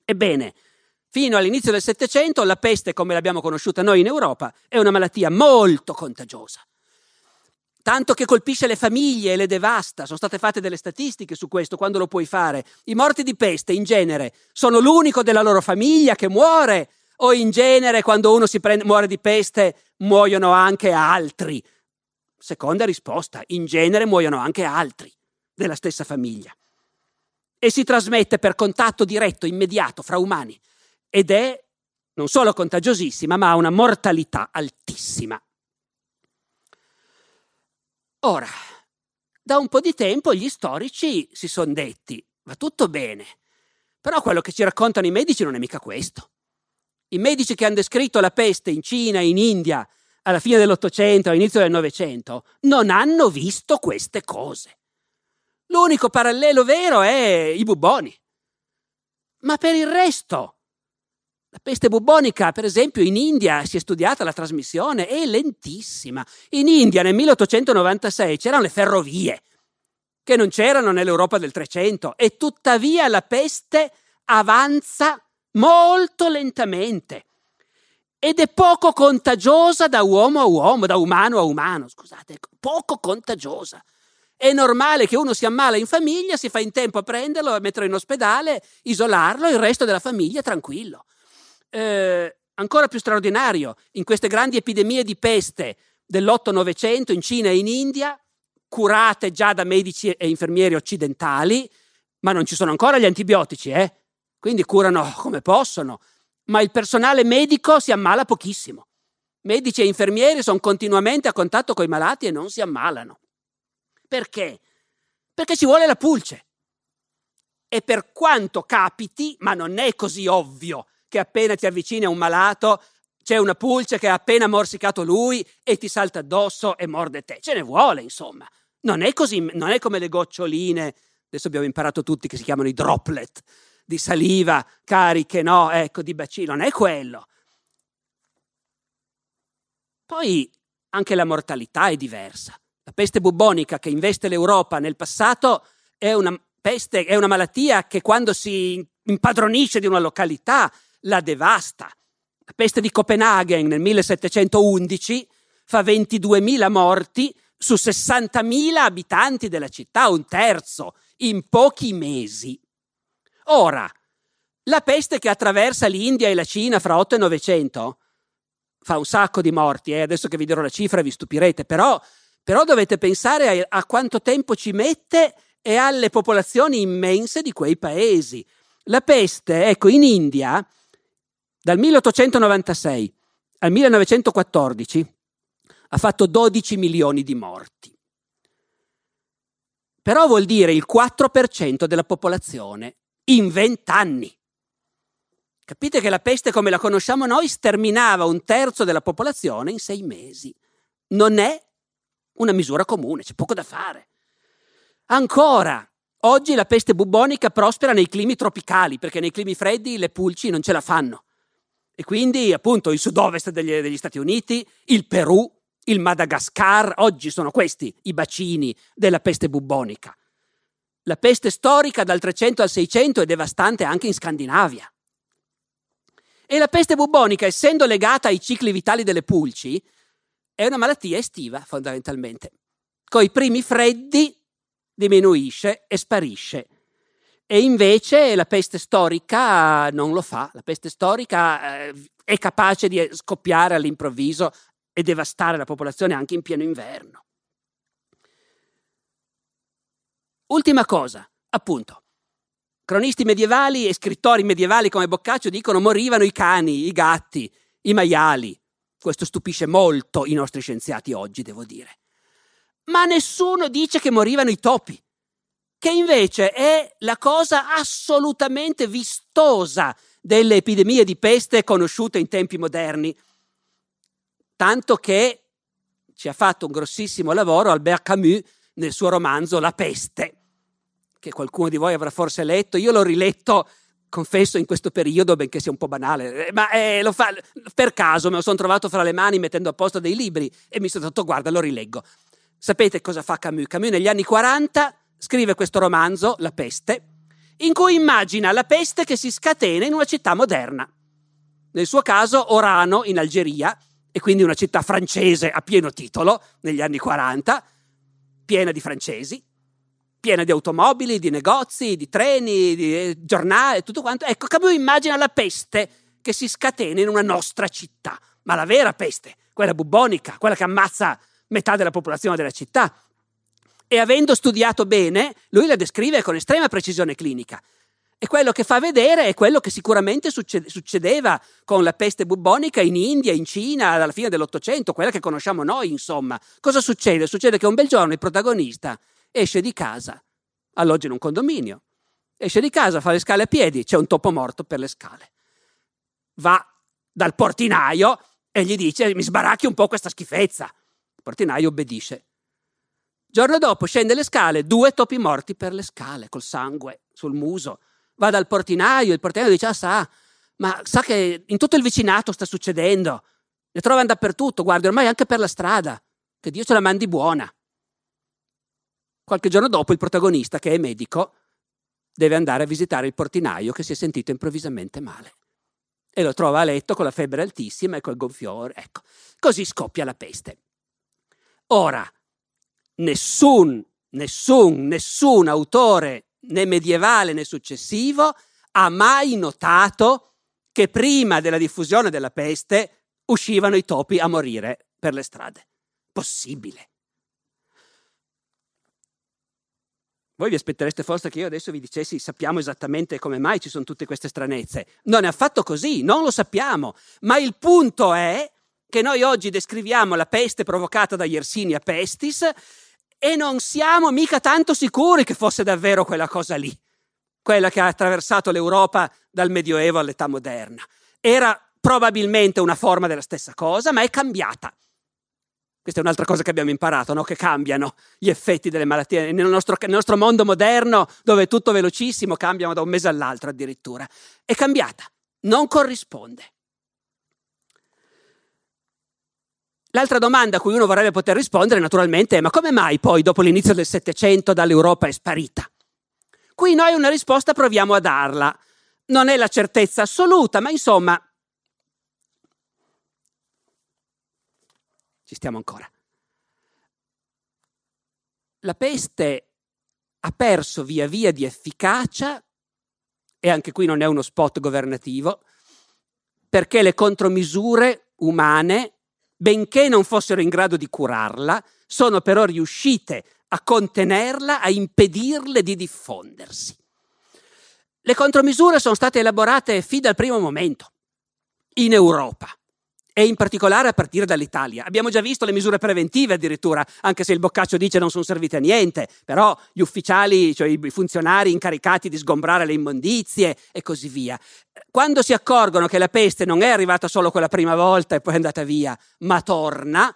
B: Ebbene, fino all'inizio del Settecento la peste, come l'abbiamo conosciuta noi in Europa, è una malattia molto contagiosa. Tanto che colpisce le famiglie e le devasta. Sono state fatte delle statistiche su questo, quando lo puoi fare. I morti di peste, in genere, sono l'unico della loro famiglia che muore, o in genere, quando uno prende, muore di peste, muoiono anche altri. Seconda risposta, in genere muoiono anche altri della stessa famiglia e si trasmette per contatto diretto, immediato, fra umani ed è non solo contagiosissima, ma ha una mortalità altissima. Ora, da un po' di tempo gli storici si sono detti, va tutto bene, però quello che ci raccontano i medici non è mica questo. I medici che hanno descritto la peste in Cina, in India, alla fine dell'Ottocento, all'inizio del Novecento, non hanno visto queste cose. L'unico parallelo vero è i bubboni. Ma per il resto, la peste bubbonica, per esempio, in India si è studiata la trasmissione, è lentissima. In India nel 1896 c'erano le ferrovie, che non c'erano nell'Europa del 300, e tuttavia la peste avanza molto lentamente ed è poco contagiosa da uomo a uomo, da umano a umano, scusate, poco contagiosa. È normale che uno si ammala in famiglia, si fa in tempo a prenderlo, a metterlo in ospedale, isolarlo, il resto della famiglia tranquillo. Eh, ancora più straordinario, in queste grandi epidemie di peste dell'8-900 in Cina e in India, curate già da medici e infermieri occidentali, ma non ci sono ancora gli antibiotici, eh? quindi curano come possono, ma il personale medico si ammala pochissimo. Medici e infermieri sono continuamente a contatto con i malati e non si ammalano. Perché? Perché ci vuole la pulce. E per quanto capiti, ma non è così ovvio che appena ti avvicini a un malato c'è una pulce che ha appena morsicato lui e ti salta addosso e morde te. Ce ne vuole, insomma. Non è così, non è come le goccioline, adesso abbiamo imparato tutti che si chiamano i droplet, di saliva cariche, no, ecco, di bacino, non è quello. Poi anche la mortalità è diversa. La peste bubbonica che investe l'Europa nel passato è una peste, è una malattia che quando si impadronisce di una località la devasta. La peste di Copenaghen nel 1711 fa 22.000 morti su 60.000 abitanti della città, un terzo, in pochi mesi. Ora, la peste che attraversa l'India e la Cina fra 8 e 900 fa un sacco di morti, eh? adesso che vi dirò la cifra vi stupirete, però però dovete pensare a, a quanto tempo ci mette e alle popolazioni immense di quei paesi. La peste, ecco, in India, dal 1896 al 1914, ha fatto 12 milioni di morti. Però vuol dire il 4% della popolazione in 20 anni. Capite che la peste come la conosciamo noi sterminava un terzo della popolazione in sei mesi. Non è una misura comune, c'è poco da fare. Ancora, oggi la peste bubbonica prospera nei climi tropicali, perché nei climi freddi le pulci non ce la fanno. E quindi, appunto, il sud-ovest degli, degli Stati Uniti, il Perù, il Madagascar, oggi sono questi i bacini della peste bubbonica. La peste storica dal 300 al 600 è devastante anche in Scandinavia. E la peste bubbonica, essendo legata ai cicli vitali delle pulci, è una malattia estiva fondamentalmente. Con i primi freddi diminuisce e sparisce. E invece la peste storica non lo fa. La peste storica eh, è capace di scoppiare all'improvviso e devastare la popolazione anche in pieno inverno. Ultima cosa, appunto. Cronisti medievali e scrittori medievali come Boccaccio dicono morivano i cani, i gatti, i maiali, questo stupisce molto i nostri scienziati oggi, devo dire. Ma nessuno dice che morivano i topi, che invece è la cosa assolutamente vistosa delle epidemie di peste conosciute in tempi moderni. Tanto che ci ha fatto un grossissimo lavoro Albert Camus nel suo romanzo La peste, che qualcuno di voi avrà forse letto. Io l'ho riletto confesso in questo periodo, benché sia un po' banale, eh, ma eh, lo fa per caso, me lo sono trovato fra le mani mettendo a posto dei libri e mi sono detto guarda, lo rileggo. Sapete cosa fa Camus? Camus negli anni 40 scrive questo romanzo, La peste, in cui immagina la peste che si scatena in una città moderna. Nel suo caso Orano in Algeria, e quindi una città francese a pieno titolo, negli anni 40, piena di francesi, piena di automobili, di negozi, di treni, di eh, giornali, tutto quanto. Ecco, Camus immagina la peste che si scatena in una nostra città, ma la vera peste, quella bubbonica, quella che ammazza metà della popolazione della città. E avendo studiato bene, lui la descrive con estrema precisione clinica. E quello che fa vedere è quello che sicuramente succedeva con la peste bubbonica in India, in Cina, alla fine dell'Ottocento, quella che conosciamo noi, insomma. Cosa succede? Succede che un bel giorno il protagonista esce di casa, alloggia in un condominio, esce di casa, fa le scale a piedi, c'è un topo morto per le scale. Va dal portinaio e gli dice mi sbaracchi un po' questa schifezza. Il portinaio obbedisce. Giorno dopo scende le scale, due topi morti per le scale, col sangue sul muso. Va dal portinaio, il portinaio dice ah sa, ma sa che in tutto il vicinato sta succedendo. Le trovano dappertutto, guardi, ormai anche per la strada. Che Dio ce la mandi buona. Qualche giorno dopo il protagonista, che è medico, deve andare a visitare il portinaio che si è sentito improvvisamente male. E lo trova a letto con la febbre altissima e col gonfiore. Ecco, così scoppia la peste. Ora, nessun, nessun, nessun autore né medievale né successivo ha mai notato che prima della diffusione della peste uscivano i topi a morire per le strade. Possibile. Voi vi aspettereste forse che io adesso vi dicessi sappiamo esattamente come mai ci sono tutte queste stranezze. Non è affatto così, non lo sappiamo. Ma il punto è che noi oggi descriviamo la peste provocata da Yersinia pestis e non siamo mica tanto sicuri che fosse davvero quella cosa lì, quella che ha attraversato l'Europa dal Medioevo all'età moderna. Era probabilmente una forma della stessa cosa, ma è cambiata. Questa è un'altra cosa che abbiamo imparato, no? che cambiano gli effetti delle malattie. Nel nostro, nel nostro mondo moderno, dove è tutto velocissimo, cambiano da un mese all'altro addirittura. È cambiata, non corrisponde. L'altra domanda a cui uno vorrebbe poter rispondere naturalmente è ma come mai poi dopo l'inizio del Settecento dall'Europa è sparita? Qui noi una risposta proviamo a darla. Non è la certezza assoluta, ma insomma Ci stiamo ancora. La peste ha perso via via di efficacia, e anche qui non è uno spot governativo, perché le contromisure umane, benché non fossero in grado di curarla, sono però riuscite a contenerla, a impedirle di diffondersi. Le contromisure sono state elaborate fin dal primo momento in Europa e in particolare a partire dall'Italia. Abbiamo già visto le misure preventive addirittura, anche se il Boccaccio dice non sono servite a niente, però gli ufficiali, cioè i funzionari incaricati di sgombrare le immondizie e così via. Quando si accorgono che la peste non è arrivata solo quella prima volta e poi è andata via, ma torna,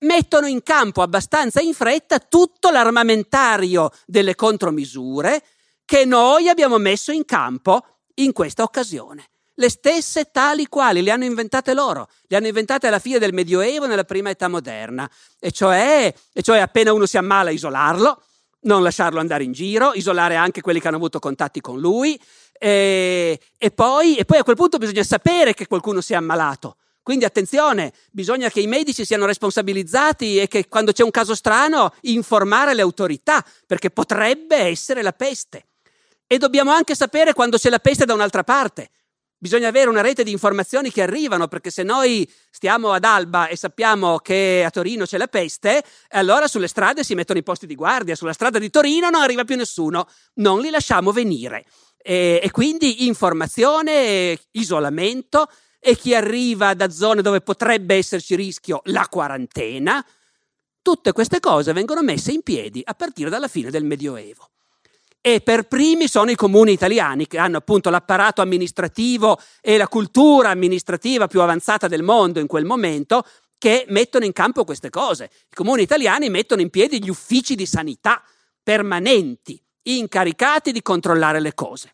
B: mettono in campo abbastanza in fretta tutto l'armamentario delle contromisure che noi abbiamo messo in campo in questa occasione le stesse tali quali le hanno inventate loro, le hanno inventate alla fine del Medioevo nella prima età moderna, e cioè, e cioè appena uno si ammala isolarlo, non lasciarlo andare in giro, isolare anche quelli che hanno avuto contatti con lui, e, e, poi, e poi a quel punto bisogna sapere che qualcuno si è ammalato. Quindi attenzione, bisogna che i medici siano responsabilizzati e che quando c'è un caso strano informare le autorità, perché potrebbe essere la peste. E dobbiamo anche sapere quando c'è la peste da un'altra parte, Bisogna avere una rete di informazioni che arrivano, perché se noi stiamo ad Alba e sappiamo che a Torino c'è la peste, allora sulle strade si mettono i posti di guardia, sulla strada di Torino non arriva più nessuno, non li lasciamo venire. E, e quindi informazione, isolamento e chi arriva da zone dove potrebbe esserci rischio, la quarantena. Tutte queste cose vengono messe in piedi a partire dalla fine del Medioevo e per primi sono i comuni italiani che hanno appunto l'apparato amministrativo e la cultura amministrativa più avanzata del mondo in quel momento che mettono in campo queste cose. I comuni italiani mettono in piedi gli uffici di sanità permanenti, incaricati di controllare le cose.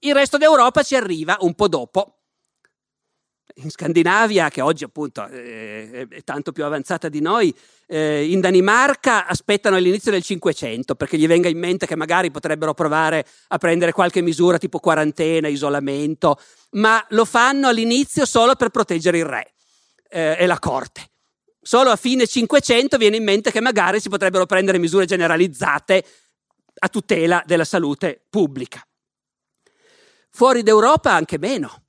B: Il resto d'Europa ci arriva un po' dopo. In Scandinavia, che oggi appunto eh, è tanto più avanzata di noi, eh, in Danimarca aspettano l'inizio del Cinquecento perché gli venga in mente che magari potrebbero provare a prendere qualche misura tipo quarantena, isolamento, ma lo fanno all'inizio solo per proteggere il re eh, e la corte. Solo a fine Cinquecento viene in mente che magari si potrebbero prendere misure generalizzate a tutela della salute pubblica. Fuori d'Europa anche meno.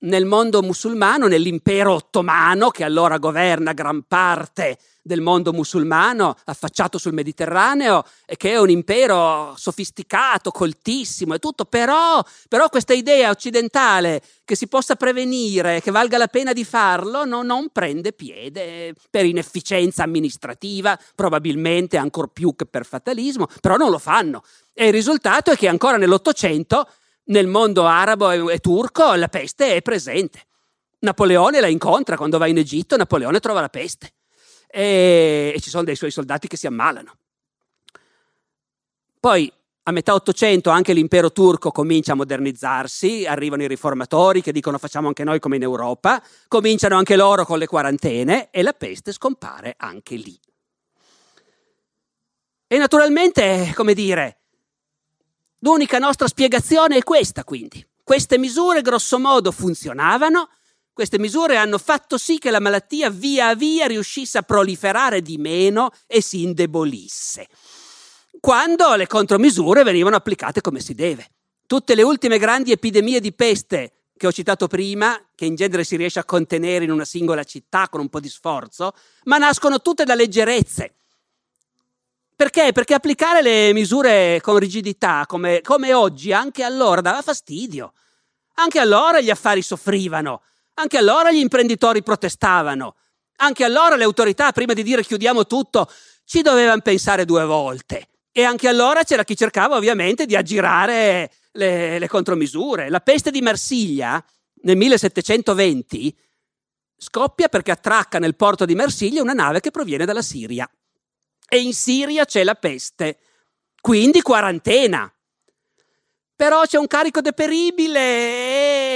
B: Nel mondo musulmano, nell'impero ottomano, che allora governa gran parte del mondo musulmano affacciato sul Mediterraneo e che è un impero sofisticato, coltissimo e tutto, però, però questa idea occidentale che si possa prevenire, che valga la pena di farlo, no, non prende piede per inefficienza amministrativa, probabilmente ancor più che per fatalismo, però non lo fanno. E il risultato è che ancora nell'Ottocento nel mondo arabo e, turco la peste è presente. Napoleone la incontra quando va in Egitto, Napoleone trova la peste e, e ci sono dei suoi soldati che si ammalano. Poi a metà Ottocento anche l'impero turco comincia a modernizzarsi, arrivano i riformatori che dicono facciamo anche noi come in Europa, cominciano anche loro con le quarantene e la peste scompare anche lì. E naturalmente, come dire, L'unica nostra spiegazione è questa, quindi. Queste misure grossomodo funzionavano, queste misure hanno fatto sì che la malattia via via riuscisse a proliferare di meno e si indebolisse. Quando le contromisure venivano applicate come si deve. Tutte le ultime grandi epidemie di peste che ho citato prima, che in genere si riesce a contenere in una singola città con un po' di sforzo, ma nascono tutte da leggerezze perché? Perché applicare le misure con rigidità, come, come oggi, anche allora dava fastidio. Anche allora gli affari soffrivano, anche allora gli imprenditori protestavano, anche allora le autorità, prima di dire chiudiamo tutto, ci dovevano pensare due volte. E anche allora c'era chi cercava ovviamente di aggirare le, le contromisure. La peste di Marsiglia nel 1720 scoppia perché attracca nel porto di Marsiglia una nave che proviene dalla Siria e in Siria c'è la peste, quindi quarantena. Però c'è un carico deperibile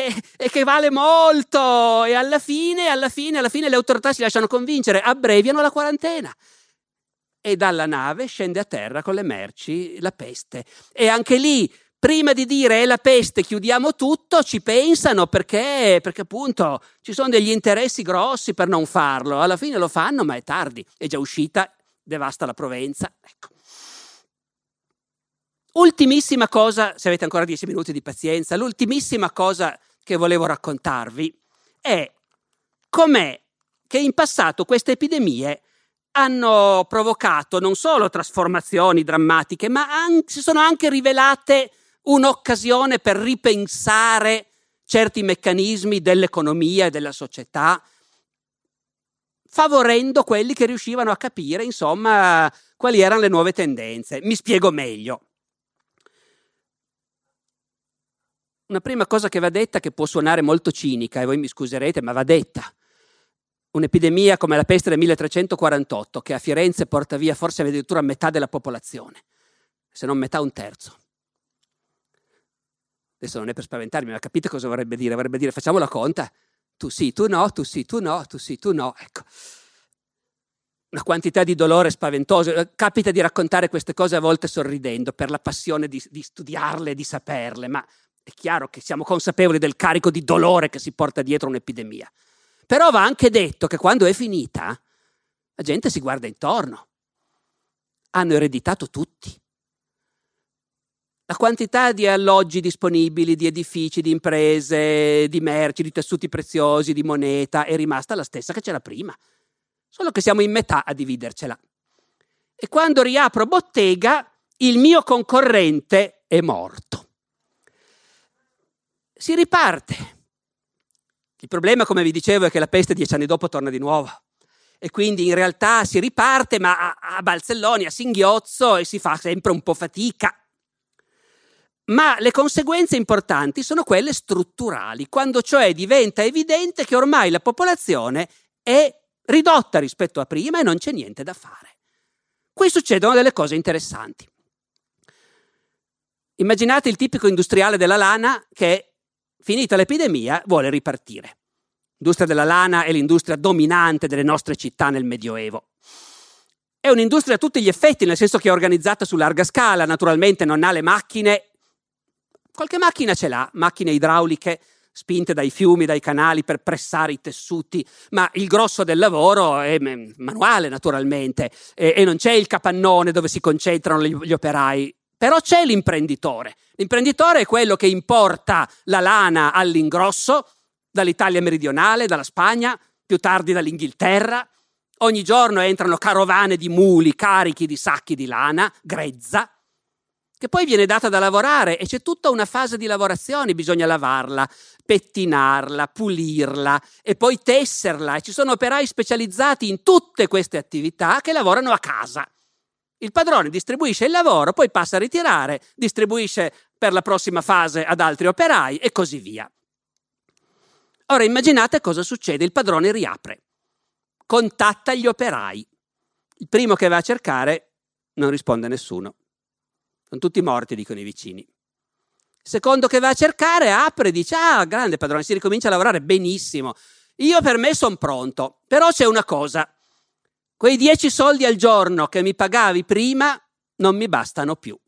B: e, e che vale molto e alla fine, alla fine, alla fine le autorità si lasciano convincere, abbreviano la quarantena e dalla nave scende a terra con le merci la peste. E anche lì, prima di dire è la peste, chiudiamo tutto, ci pensano perché, perché appunto ci sono degli interessi grossi per non farlo. Alla fine lo fanno, ma è tardi, è già uscita devasta la Provenza. Ecco. Ultimissima cosa, se avete ancora dieci minuti di pazienza, l'ultimissima cosa che volevo raccontarvi è com'è che in passato queste epidemie hanno provocato non solo trasformazioni drammatiche, ma an- si sono anche rivelate un'occasione per ripensare certi meccanismi dell'economia e della società, favorendo quelli che riuscivano a capire, insomma, quali erano le nuove tendenze. Mi spiego meglio. Una prima cosa che va detta, che può suonare molto cinica, e voi mi scuserete, ma va detta. Un'epidemia come la peste del 1348, che a Firenze porta via forse addirittura metà della popolazione, se non metà un terzo. Adesso non è per spaventarmi, ma capite cosa vorrebbe dire? Vorrebbe dire facciamo la conta, tu sì, tu no, tu sì, tu no, tu sì, tu no. Ecco. Una quantità di dolore spaventoso. Eh, capita di raccontare queste cose a volte sorridendo per la passione di, di studiarle, di saperle, ma è chiaro che siamo consapevoli del carico di dolore che si porta dietro un'epidemia. Però va anche detto che quando è finita, la gente si guarda intorno. Hanno ereditato tutti. La quantità di alloggi disponibili, di edifici, di imprese, di merci, di tessuti preziosi, di moneta è rimasta la stessa che c'era prima, solo che siamo in metà a dividercela. E quando riapro bottega, il mio concorrente è morto. Si riparte. Il problema, come vi dicevo, è che la peste dieci anni dopo torna di nuovo. E quindi in realtà si riparte, ma a, a balzelloni, a singhiozzo e si fa sempre un po' fatica. Ma le conseguenze importanti sono quelle strutturali, quando cioè diventa evidente che ormai la popolazione è ridotta rispetto a prima e non c'è niente da fare. Qui succedono delle cose interessanti. Immaginate il tipico industriale della lana che, finita l'epidemia, vuole ripartire. L'industria della lana è l'industria dominante delle nostre città nel Medioevo. È un'industria a tutti gli effetti, nel senso che è organizzata su larga scala, naturalmente non ha le macchine. Qualche macchina ce l'ha, macchine idrauliche spinte dai fiumi, dai canali per pressare i tessuti, ma il grosso del lavoro è manuale naturalmente e, e non c'è il capannone dove si concentrano gli, gli operai. Però c'è l'imprenditore. L'imprenditore è quello che importa la lana all'ingrosso dall'Italia meridionale, dalla Spagna, più tardi dall'Inghilterra. Ogni giorno entrano carovane di muli carichi di sacchi di lana grezza che poi viene data da lavorare e c'è tutta una fase di lavorazione, bisogna lavarla, pettinarla, pulirla e poi tesserla e ci sono operai specializzati in tutte queste attività che lavorano a casa. Il padrone distribuisce il lavoro, poi passa a ritirare, distribuisce per la prossima fase ad altri operai e così via. Ora immaginate cosa succede, il padrone riapre, contatta gli operai. Il primo che va a cercare non risponde nessuno. Sono tutti morti, dicono i vicini. Secondo che va a cercare apre e dice: Ah, grande padrone, si ricomincia a lavorare benissimo. Io per me sono pronto, però c'è una cosa. Quei dieci soldi al giorno che mi pagavi prima non mi bastano più.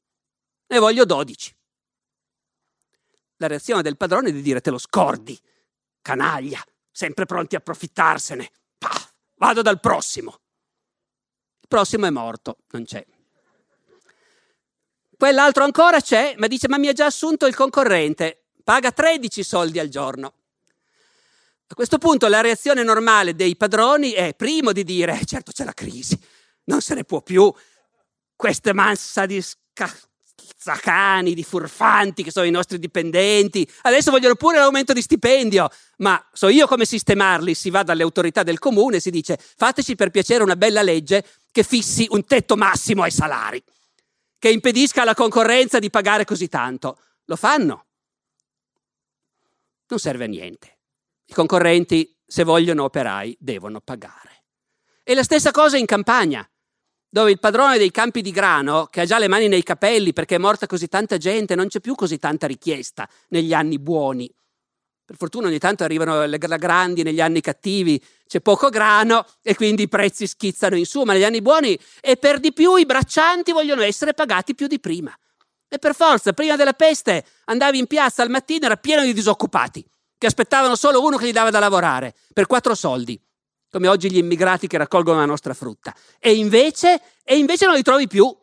B: Ne voglio dodici. La reazione del padrone è di dire: Te lo scordi, canaglia, sempre pronti a approfittarsene. Pah, vado dal prossimo. Il prossimo è morto, non c'è. Quell'altro ancora c'è, ma dice: Ma mi ha già assunto il concorrente, paga 13 soldi al giorno. A questo punto la reazione normale dei padroni è primo di dire: eh, Certo, c'è la crisi, non se ne può più. Questa massa di zacani, di furfanti che sono i nostri dipendenti, adesso vogliono pure l'aumento di stipendio, ma so io come sistemarli. Si va dalle autorità del comune e si dice: Fateci per piacere una bella legge che fissi un tetto massimo ai salari che impedisca alla concorrenza di pagare così tanto. Lo fanno. Non serve a niente. I concorrenti, se vogliono operai, devono pagare. E la stessa cosa in campagna, dove il padrone dei campi di grano, che ha già le mani nei capelli perché è morta così tanta gente, non c'è più così tanta richiesta negli anni buoni. Per fortuna ogni tanto arrivano le grandi negli anni cattivi, c'è poco grano e quindi i prezzi schizzano in su, ma negli anni buoni e per di più i braccianti vogliono essere pagati più di prima. E per forza, prima della peste andavi in piazza al mattino era pieno di disoccupati, che aspettavano solo uno che gli dava da lavorare, per quattro soldi, come oggi gli immigrati che raccolgono la nostra frutta. E invece, e invece non li trovi più.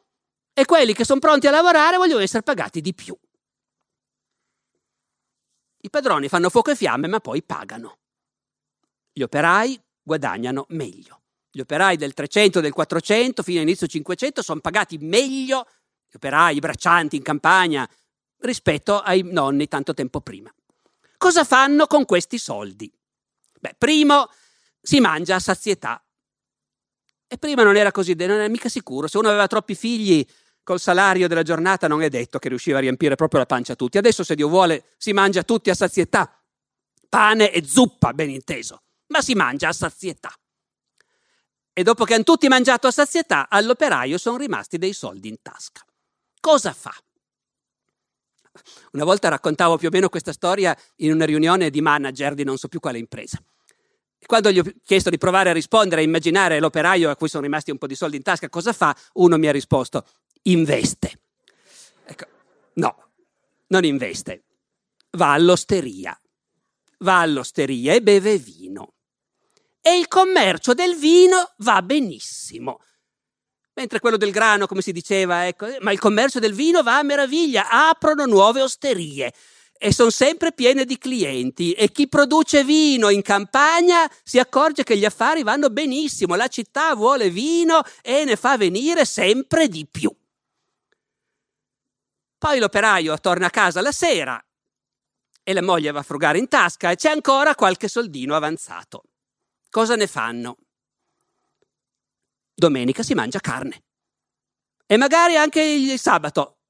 B: E quelli che sono pronti a lavorare vogliono essere pagati di più. I padroni fanno fuoco e fiamme, ma poi pagano. Gli operai guadagnano meglio. Gli operai del 300 del 400 fino all'inizio 500 sono pagati meglio, gli operai, i braccianti in campagna, rispetto ai nonni tanto tempo prima. Cosa fanno con questi soldi? Beh, primo, si mangia a sazietà. E prima non era così, non era mica sicuro. Se uno aveva troppi figli, col salario della giornata non è detto che riusciva a riempire proprio la pancia a tutti. Adesso, se Dio vuole, si mangia tutti a sazietà. Pane e zuppa, ben inteso, ma si mangia a sazietà. E dopo che hanno tutti mangiato a sazietà, all'operaio sono rimasti dei soldi in tasca. Cosa fa? Una volta raccontavo più o meno questa storia in una riunione di manager di non so più quale impresa. Quando gli ho chiesto di provare a rispondere, a immaginare l'operaio a cui sono rimasti un po' di soldi in tasca, cosa fa? Uno mi ha risposto, investe. Ecco, no, non investe, va all'osteria, va all'osteria e beve vino. E il commercio del vino va benissimo. Mentre quello del grano, come si diceva, ecco, ma il commercio del vino va a meraviglia, aprono nuove osterie e sono sempre piene di clienti e chi produce vino in campagna si accorge che gli affari vanno benissimo, la città vuole vino e ne fa venire sempre di più. Poi l'operaio torna a casa la sera e la moglie va a frugare in tasca e c'è ancora qualche soldino avanzato. Cosa ne fanno? Domenica si mangia carne. E magari anche il sabato.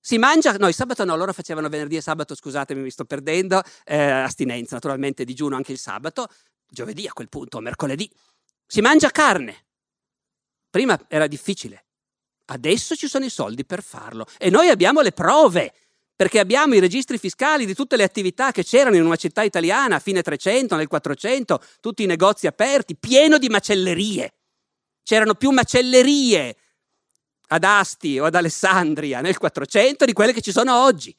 B: Si mangia, no, il sabato no, loro facevano venerdì e sabato, scusatemi, mi sto perdendo, eh, astinenza naturalmente, digiuno anche il sabato, giovedì a quel punto, mercoledì. Si mangia carne. Prima era difficile, Adesso ci sono i soldi per farlo e noi abbiamo le prove perché abbiamo i registri fiscali di tutte le attività che c'erano in una città italiana a fine 300, nel 400, tutti i negozi aperti, pieno di macellerie. C'erano più macellerie ad Asti o ad Alessandria nel 400 di quelle che ci sono oggi.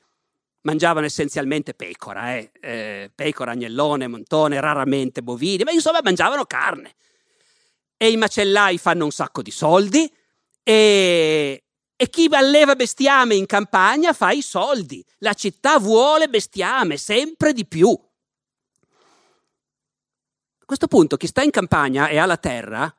B: Mangiavano essenzialmente pecora, eh? Eh, pecora, agnellone, montone, raramente bovini, ma insomma mangiavano carne. E i macellai fanno un sacco di soldi e, e chi alleva bestiame in campagna fa i soldi. La città vuole bestiame, sempre di più. A questo punto chi sta in campagna e ha la terra,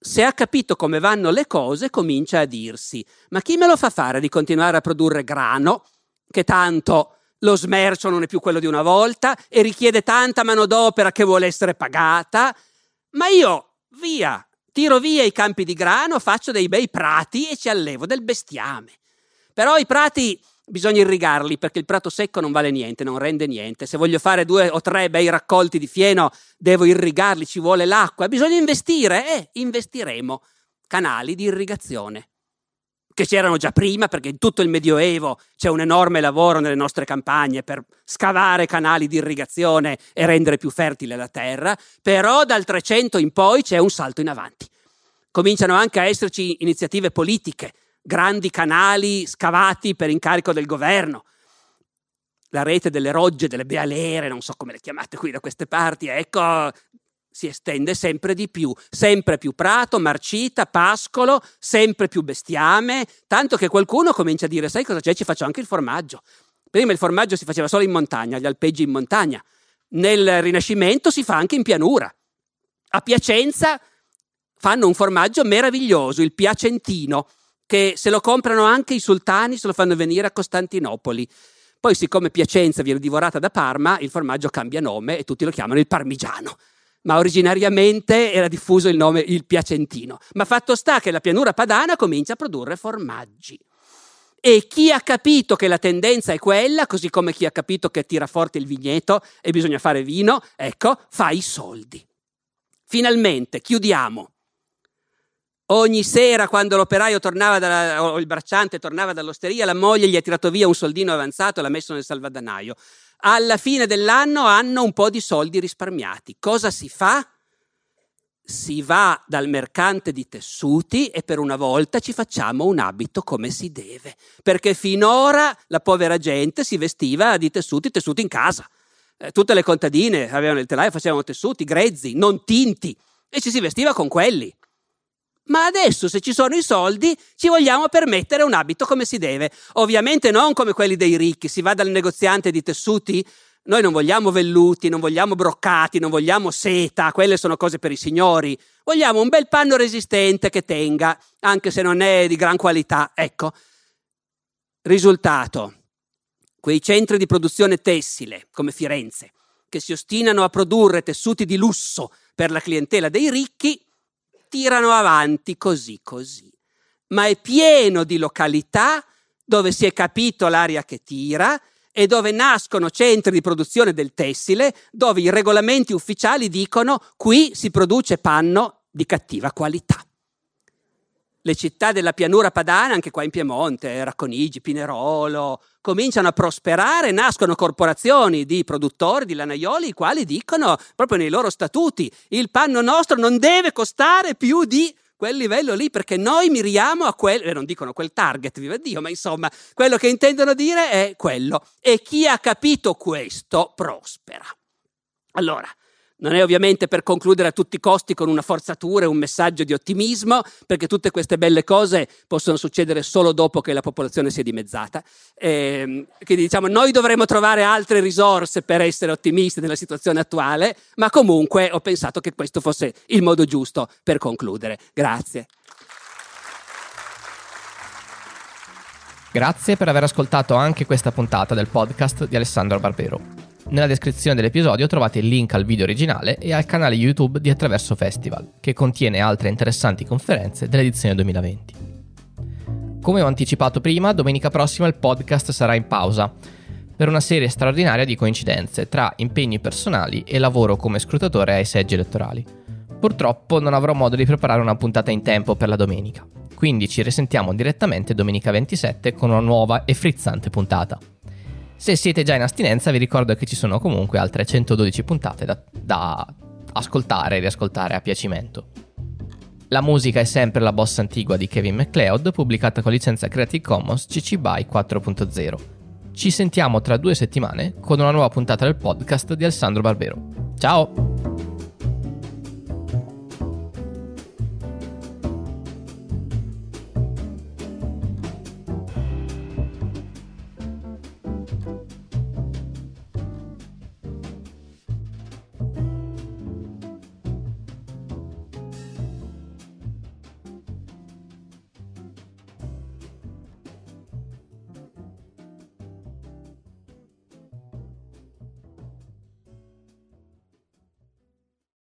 B: se ha capito come vanno le cose, comincia a dirsi, ma chi me lo fa fare di continuare a produrre grano, che tanto lo smercio non è più quello di una volta e richiede tanta manodopera che vuole essere pagata? Ma io, via, tiro via i campi di grano, faccio dei bei prati e ci allevo del bestiame. Però i prati bisogna irrigarli perché il prato secco non vale niente, non rende niente. Se voglio fare due o tre bei raccolti di fieno, devo irrigarli, ci vuole l'acqua. Bisogna investire e eh, investiremo canali di irrigazione che c'erano già prima, perché in tutto il Medioevo c'è un enorme lavoro nelle nostre campagne per scavare canali di irrigazione e rendere più fertile la terra, però dal 300 in poi c'è un salto in avanti. Cominciano anche a esserci iniziative politiche, grandi canali scavati per incarico del governo. La rete delle rogge, delle bealere, non so come le chiamate qui da queste parti, ecco, si estende sempre di più, sempre più prato, marcita, pascolo, sempre più bestiame, tanto che qualcuno comincia a dire, sai cosa c'è? Ci faccio anche il formaggio. Prima il formaggio si faceva solo in montagna, gli alpeggi in montagna. Nel Rinascimento si fa anche in pianura. A Piacenza fanno un formaggio meraviglioso, il piacentino, che se lo comprano anche i sultani, se lo fanno venire a Costantinopoli. Poi, siccome Piacenza viene divorata da Parma, il formaggio cambia nome e tutti lo chiamano il parmigiano ma originariamente era diffuso il nome il piacentino. Ma fatto sta che la pianura padana comincia a produrre formaggi. E chi ha capito che la tendenza è quella, così come chi ha capito che tira forte il vigneto e bisogna fare vino, ecco, fa i soldi. Finalmente, chiudiamo. Ogni sera, quando l'operaio tornava dalla, o il bracciante tornava dall'osteria, la moglie gli ha tirato via un soldino avanzato e l'ha messo nel salvadanaio alla fine dell'anno hanno un po' di soldi risparmiati. Cosa si fa? Si va dal mercante di tessuti e per una volta ci facciamo un abito come si deve, perché finora la povera gente si vestiva di tessuti, tessuti in casa. Eh, tutte le contadine avevano il telaio, facevano tessuti grezzi, non tinti, e ci si vestiva con quelli. Ma adesso, se ci sono i soldi, ci vogliamo permettere un abito come si deve. Ovviamente non come quelli dei ricchi. Si va dal negoziante di tessuti. Noi non vogliamo velluti, non vogliamo broccati, non vogliamo seta, quelle sono cose per i signori. Vogliamo un bel panno resistente che tenga, anche se non è di gran qualità. Ecco. Risultato. Quei centri di produzione tessile, come Firenze, che si ostinano a produrre tessuti di lusso per la clientela dei ricchi, tirano avanti così così, ma è pieno di località dove si è capito l'aria che tira e dove nascono centri di produzione del tessile, dove i regolamenti ufficiali dicono qui si produce panno di cattiva qualità. Le città della pianura padana, anche qua in Piemonte, Racconigi, Pinerolo, cominciano a prosperare, nascono corporazioni di produttori, di lanaioli, i quali dicono proprio nei loro statuti il panno nostro non deve costare più di quel livello lì, perché noi miriamo a quel, eh, non dicono quel target, viva Dio, ma insomma, quello che intendono dire è quello. E chi ha capito questo prospera. Allora, non è ovviamente per concludere a tutti i costi con una forzatura e un messaggio di ottimismo, perché tutte queste belle cose possono succedere solo dopo che la popolazione si è dimezzata. Eh, quindi diciamo, noi dovremmo trovare altre risorse per essere ottimisti nella situazione attuale, ma comunque ho pensato che questo fosse il modo giusto per concludere. Grazie.
A: Grazie per aver ascoltato anche questa puntata del podcast di Alessandro Barbero. Nella descrizione dell'episodio trovate il link al video originale e al canale YouTube di Attraverso Festival, che contiene altre interessanti conferenze dell'edizione 2020. Come ho anticipato prima, domenica prossima il podcast sarà in pausa per una serie straordinaria di coincidenze tra impegni personali e lavoro come scrutatore ai seggi elettorali. Purtroppo non avrò modo di preparare una puntata in tempo per la domenica. quindi ci risentiamo direttamente domenica 27 con una nuova e frizzante puntata. Se siete già in astinenza vi ricordo che ci sono comunque altre 112 puntate da, da ascoltare e riascoltare a piacimento. La musica è sempre la bossa antigua di Kevin MacLeod, pubblicata con licenza Creative Commons CC BY 4.0. Ci sentiamo tra due settimane con una nuova puntata del podcast di Alessandro Barbero. Ciao!